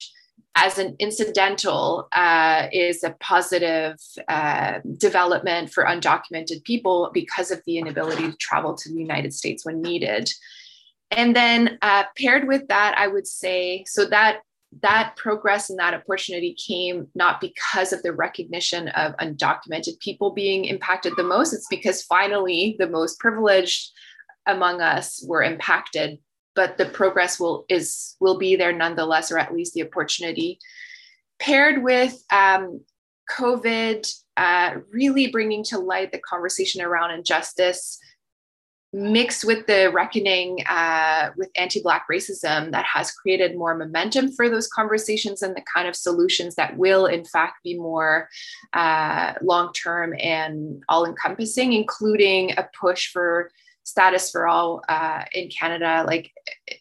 as an incidental uh, is a positive uh, development for undocumented people because of the inability to travel to the United States when needed. And then uh, paired with that, I would say so that that progress and that opportunity came not because of the recognition of undocumented people being impacted the most. It's because finally the most privileged among us were impacted, but the progress will is will be there nonetheless, or at least the opportunity. Paired with um, COVID, uh, really bringing to light the conversation around injustice mixed with the reckoning uh, with anti-black racism that has created more momentum for those conversations and the kind of solutions that will in fact be more uh, long-term and all-encompassing including a push for status for all uh, in canada like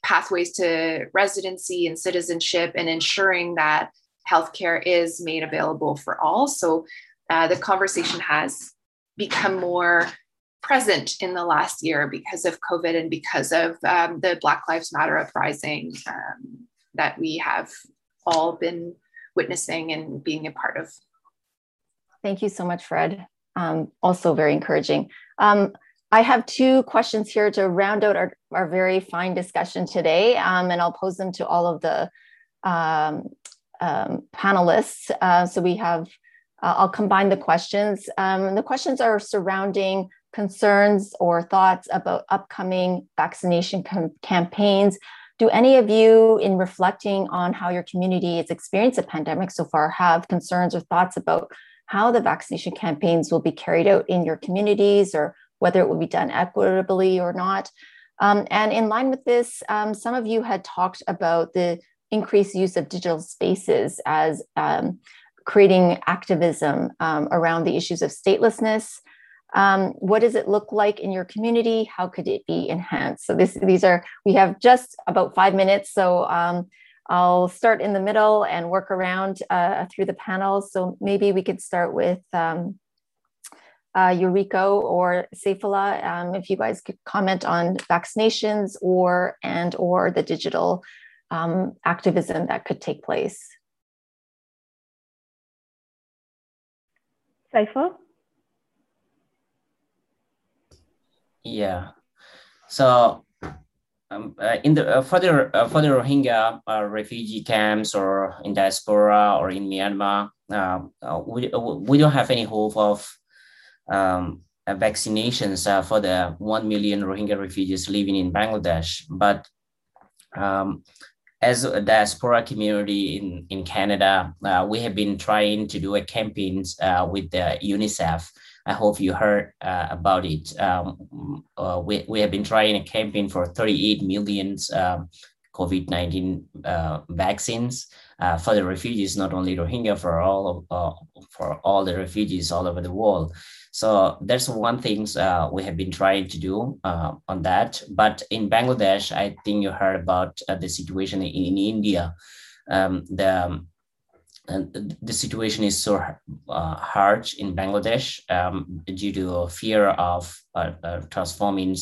pathways to residency and citizenship and ensuring that healthcare is made available for all. So uh, the conversation has become more present in the last year because of COVID and because of um, the Black Lives Matter uprising um, that we have all been witnessing and being a part of.
Thank you so much, Fred. Um, also very encouraging. Um, I have two questions here to round out our, our very fine discussion today, um, and I'll pose them to all of the um, panelists. Uh, so we have uh, I'll combine the questions. The questions are surrounding concerns or thoughts about upcoming vaccination com- campaigns. Do any of you, in reflecting on how your community has experienced the pandemic so far, have concerns or thoughts about how the vaccination campaigns will be carried out in your communities or whether it will be done equitably or not? Um, and in line with this, um, some of you had talked about the increased use of digital spaces as um, creating activism um, around the issues of statelessness um, what does it look like in your community? How could it be enhanced? So this, these are, we have just about five minutes. So um, I'll start in the middle and work around uh, through the panels. So maybe we could start with um, uh, or Saifullah, um, if you guys could comment on vaccinations or and or the digital um, activism that could take place.
Saifullah?
Yeah. So um, uh, in the uh, for the uh, the Rohingya uh, refugee camps or in diaspora or in Myanmar, um, uh, we we don't have any hope of um, vaccinations uh, for the one million Rohingya refugees living in Bangladesh. But um, as a diaspora community in, in Canada, uh, we have been trying to do a campaign uh, with the UNICEF. I hope you heard uh, about it. Um, uh, we, we have been trying a campaign for 38 million um, COVID-19 uh, vaccines uh, for the refugees, not only Rohingya, for all of, for all the refugees all over the world. So that's one thing uh, we have been trying to do uh, on that. But in Bangladesh, I think you heard about uh, the situation in, in India. Um, the the situation is so uh, hard in Bangladesh um, due to a fear of uh, uh, transforming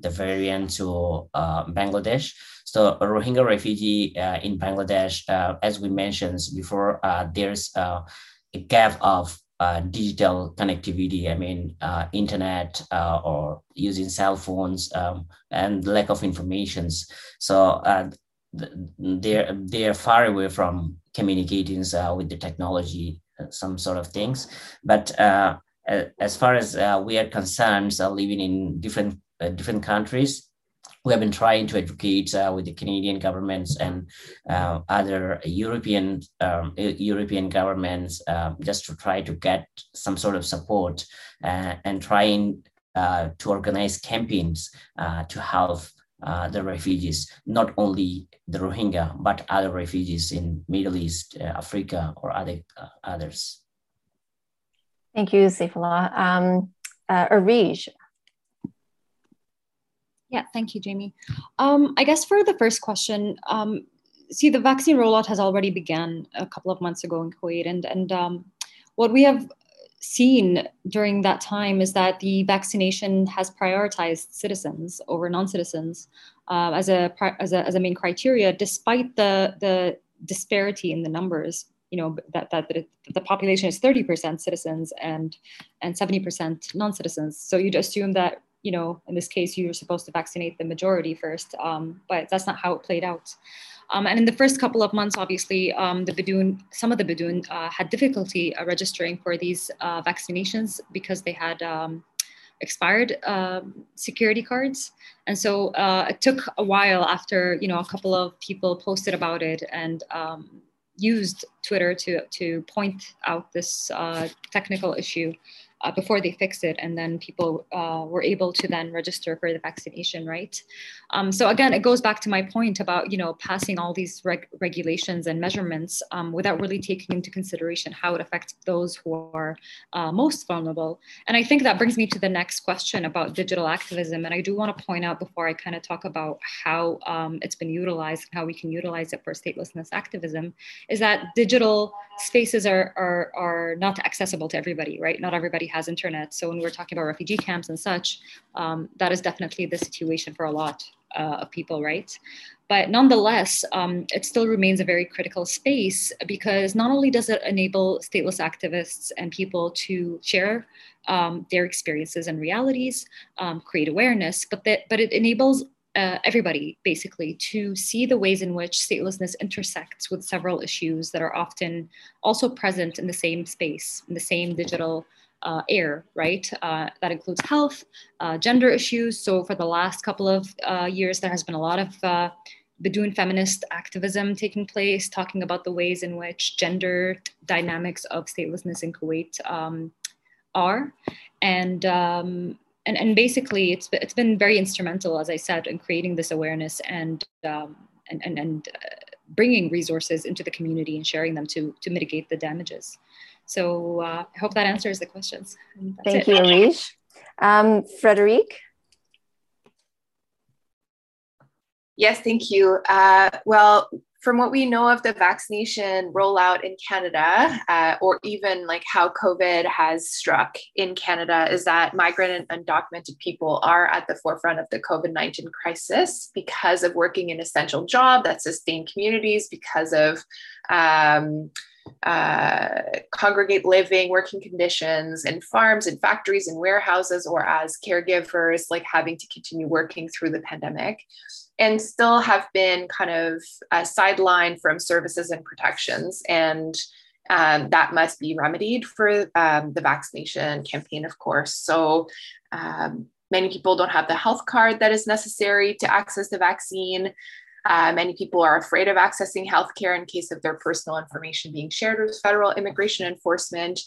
the variant to Bangladesh. So Rohingya refugee in Bangladesh, as we mentioned before, there's a gap of uh, digital connectivity, I mean, uh, internet uh, or using cell phones um, and lack of informations. So uh, they're, they're far away from communicating uh, with the technology, uh, some sort of things. But as far as we are concerned, living in different, different countries, we have been trying to advocate uh, with the Canadian governments and uh, other European um, European governments uh, just to try to get some sort of support uh, and trying uh, to organize campaigns uh, to help the refugees, not only the Rohingya, but other refugees in Middle East, Africa, or other others.
Thank you, Saifullah. Um, Arij,
yeah, thank you, Jamie. Um, I guess for the first question, um, see, the vaccine rollout has already begun a couple of months ago in Kuwait, and and um, what we have seen during that time is that the vaccination has prioritized citizens over non-citizens uh, as a as a as a main criteria, despite the the disparity in the numbers. You know that that, that the population is thirty percent citizens and and seventy percent non-citizens. So you'd assume that you know, in this case, you're supposed to vaccinate the majority first, um, but that's not how it played out. Um, and in the first couple of months, obviously, um, the Bidoon, some of the Bidoon uh, had difficulty uh, registering for these uh, vaccinations because they had um, expired um, security cards. And so uh, it took a while after, you know, a couple of people posted about it and um, used Twitter to, to point out this uh, technical issue uh, before they fixed it, and then people uh, were able to then register for the vaccination, right? Um, so again, it goes back to my point about you know passing all these reg- regulations and measurements um, without really taking into consideration how it affects those who are uh, most vulnerable. And I think that brings me to the next question about digital activism. And I do want to point out before I kind of talk about how um, it's been utilized and how we can utilize it for statelessness activism, is that digital spaces are are, are not accessible to everybody, right? Not everybody has internet. So when we're talking about refugee camps and such, um, that is definitely the situation for a lot uh, of people, right? But nonetheless, um, it still remains a very critical space because not only does it enable stateless activists and people to share um, their experiences and realities, um, create awareness, but that but it enables uh, everybody basically to see the ways in which statelessness intersects with several issues that are often also present in the same space, in the same digital uh, air, right? Uh, that includes health, uh, gender issues. So for the last couple of uh, years, there has been a lot of uh, Bidoon feminist activism taking place, talking about the ways in which gender dynamics of statelessness in Kuwait um, are. And, um, and, and basically, it's, it's been very instrumental, as I said, in creating this awareness and, um, and, and, and uh, bringing resources into the community and sharing them to, to mitigate the damages. So uh, I hope that answers the questions.
Thank it. you, Arij. Um, Frederic?
Yes, thank you. Uh, well, from what we know of the vaccination rollout in Canada, uh, or even like how COVID has struck in Canada, is that migrant and undocumented people are at the forefront of the COVID 19 crisis because of working in essential job that sustain communities, because of um, uh, congregate living, working conditions in farms and factories and warehouses, or as caregivers, like having to continue working through the pandemic, and still have been kind of sidelined from services and protections. And um, that must be remedied for um, the vaccination campaign, of course. So, um, many people don't have the health card that is necessary to access the vaccine. Uh, many people are afraid of accessing healthcare in case of their personal information being shared with federal immigration enforcement.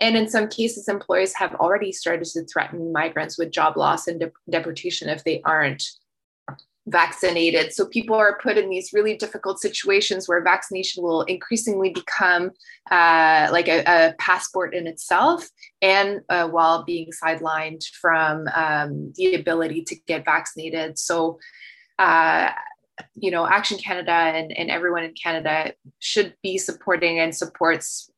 And in some cases, employers have already started to threaten migrants with job loss and de- deportation if they aren't vaccinated. So people are put in these really difficult situations where vaccination will increasingly become uh, like a, a, passport in itself, and uh, while being sidelined from um, the ability to get vaccinated. So uh, you know, Action Canada and, and everyone in Canada should be supporting and supports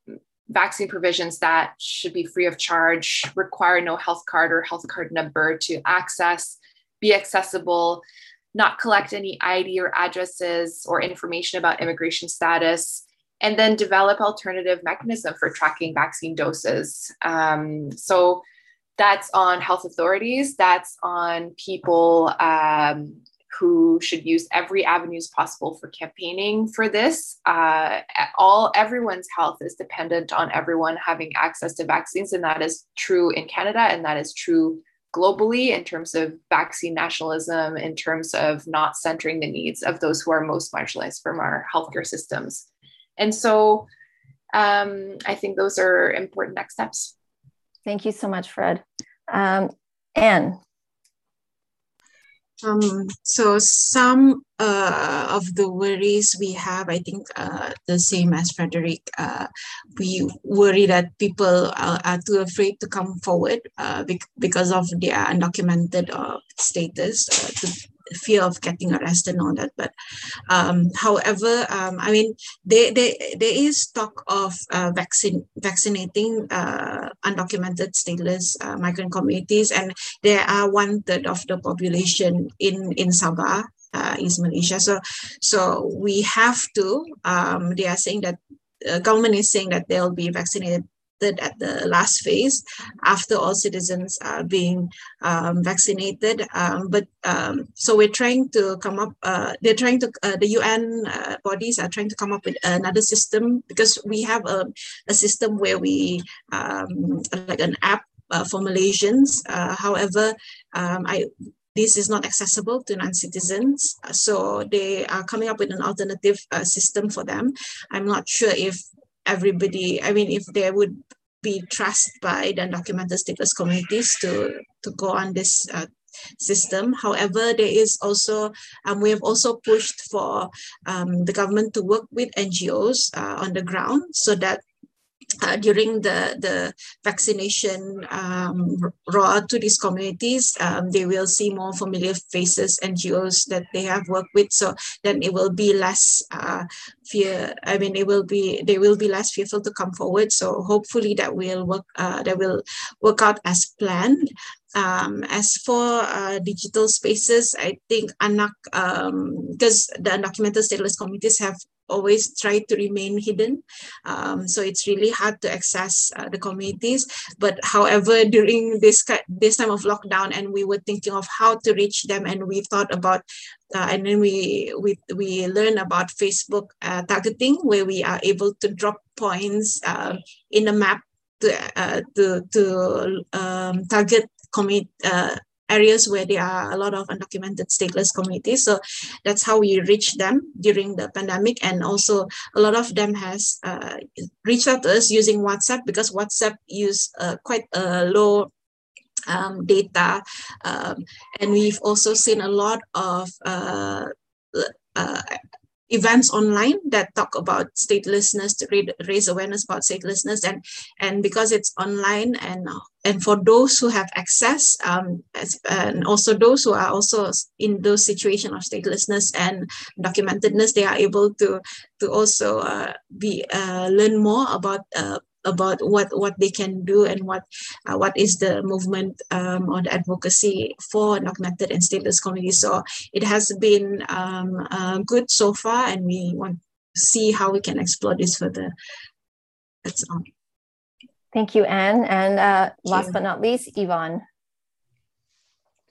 vaccine provisions that should be free of charge, require no health card or health card number to access, be accessible, not collect any ID or addresses or information about immigration status, and then develop alternative mechanism for tracking vaccine doses. Um, so that's on health authorities, that's on people um, who should use every avenues possible for campaigning for this. Uh, all everyone's health is dependent on everyone having access to vaccines, and that is true in Canada, and that is true globally in terms of vaccine nationalism, in terms of not centering the needs of those who are most marginalized from our healthcare systems. And so, um, I think those are important next steps.
Thank you so much, Fred. Um, Anne,
um, so some uh, of the worries we have, I think uh, the same as Frederick, uh, we worry that people are, are, too afraid to come forward uh, because of their undocumented uh, status uh, to fear of getting arrested and all that. But um, however, um, I mean, there, there, there is talk of uh, vaccine, vaccinating uh, undocumented stateless uh, migrant communities, and there are one third of the population in, in Sabah. Uh, is Malaysia, so so we have to. Um, they are saying that uh, government is saying that they'll be vaccinated at the last phase after all citizens are being um, vaccinated. Um, but um, so we're trying to come up, uh, they're trying to, uh, the UN uh, bodies are trying to come up with another system because we have a, a system where we, um, like an app uh, for Malaysians. Uh, however, um, I this is not accessible to non-citizens. So they are coming up with an alternative uh, system for them. I'm not sure if everybody, I mean, if there would be trust by the undocumented stateless communities to, to go on this uh, system. However, there is also, um, we have also pushed for um, the government to work with NGOs uh, on the ground so that uh, during the, the vaccination um, to these communities, um, they will see more familiar faces, and NGOs that they have worked with. So then it will be less uh, fear. I mean, it will be they will be less fearful to come forward. So hopefully that will work. Uh, that will work out as planned. Um, as for uh, digital spaces, I think ANAK because um, the undocumented stateless communities have always try to remain hidden. Um, so it's really hard to access uh, the communities. But however, during this this time of lockdown, and we were thinking of how to reach them, and we thought about, uh, and then we we we learn about Facebook uh, targeting, where we are able to drop points uh, in the map to uh, to to um, target commit uh, areas where there are a lot of undocumented stateless communities. So that's how we reach them during the pandemic. And also a lot of them has uh, reached out to us using WhatsApp because WhatsApp use uh, quite a low um, data. Um, and we've also seen a lot of uh, uh events online that talk about statelessness to raise awareness about statelessness. And and because it's online and and for those who have access um, as, and also those who are also in those situation of statelessness and documentedness they are able to to also uh, be uh, learn more about uh, about what what they can do and what uh, what is the movement um, or the advocacy for documented and stateless communities. So it has been um, uh, good so far, and we want to see how we can explore this further. That's all.
Thank you, Anne. And uh, last you. but not least, Yvonne.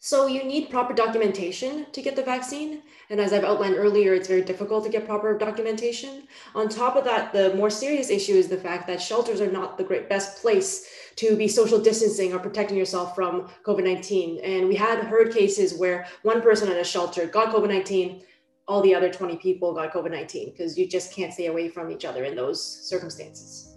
So you need proper documentation to get the vaccine. And as I've outlined earlier, it's very difficult to get proper documentation. On top of that, the more serious issue is the fact that shelters are not the great best place to be social distancing or protecting yourself from COVID 19. And we had heard cases where one person at a shelter got COVID 19, all the other 20 people got COVID 19 because you just can't stay away from each other in those circumstances.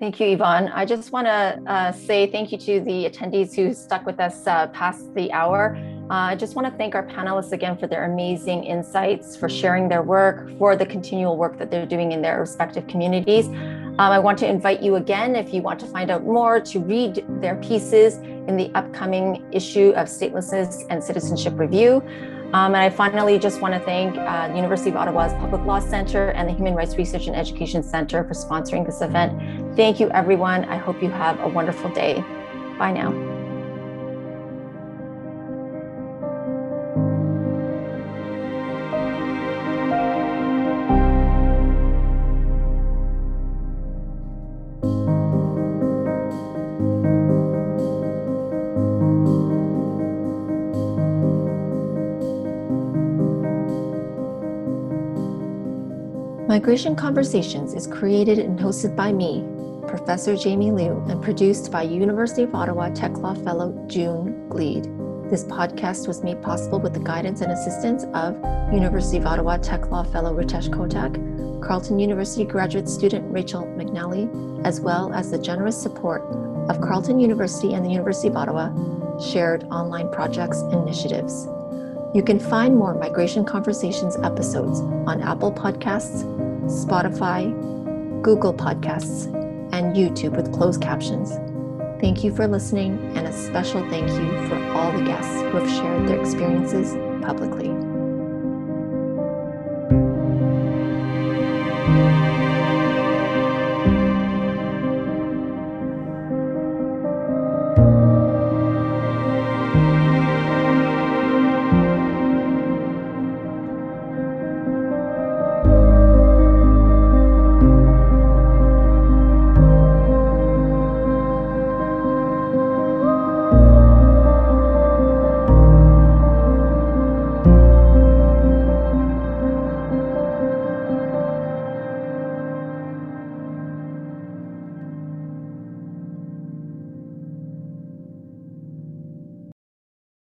Thank you, Yvonne. I just want to uh, say thank you to the attendees who stuck with us uh, past the hour. Uh, I just want to thank our panelists again for their amazing insights, for sharing their work, for the continual work that they're doing in their respective communities. Um, I want to invite you again, if you want to find out more, to read their pieces in the upcoming issue of Statelessness and Citizenship Review. Um, and I finally just want to thank uh, the University of Ottawa's Public Law Center and the Human Rights Research and Education Center for sponsoring this event. Thank you, everyone. I hope you have a wonderful day. Bye now. Migration Conversations is created and hosted by me, Professor Jamie Liew, and produced by University of Ottawa Tech Law Fellow June Gleed. This podcast was made possible with the guidance and assistance of University of Ottawa Tech Law Fellow Ritesh Kotak, Carleton University graduate student Rachel McNally, as well as the generous support of Carleton University and the University of Ottawa shared online projects initiatives. You can find more Migration Conversations episodes on Apple Podcasts, Spotify, Google Podcasts, and YouTube with closed captions. Thank you for listening, and a special thank you for all the guests who have shared their experiences publicly.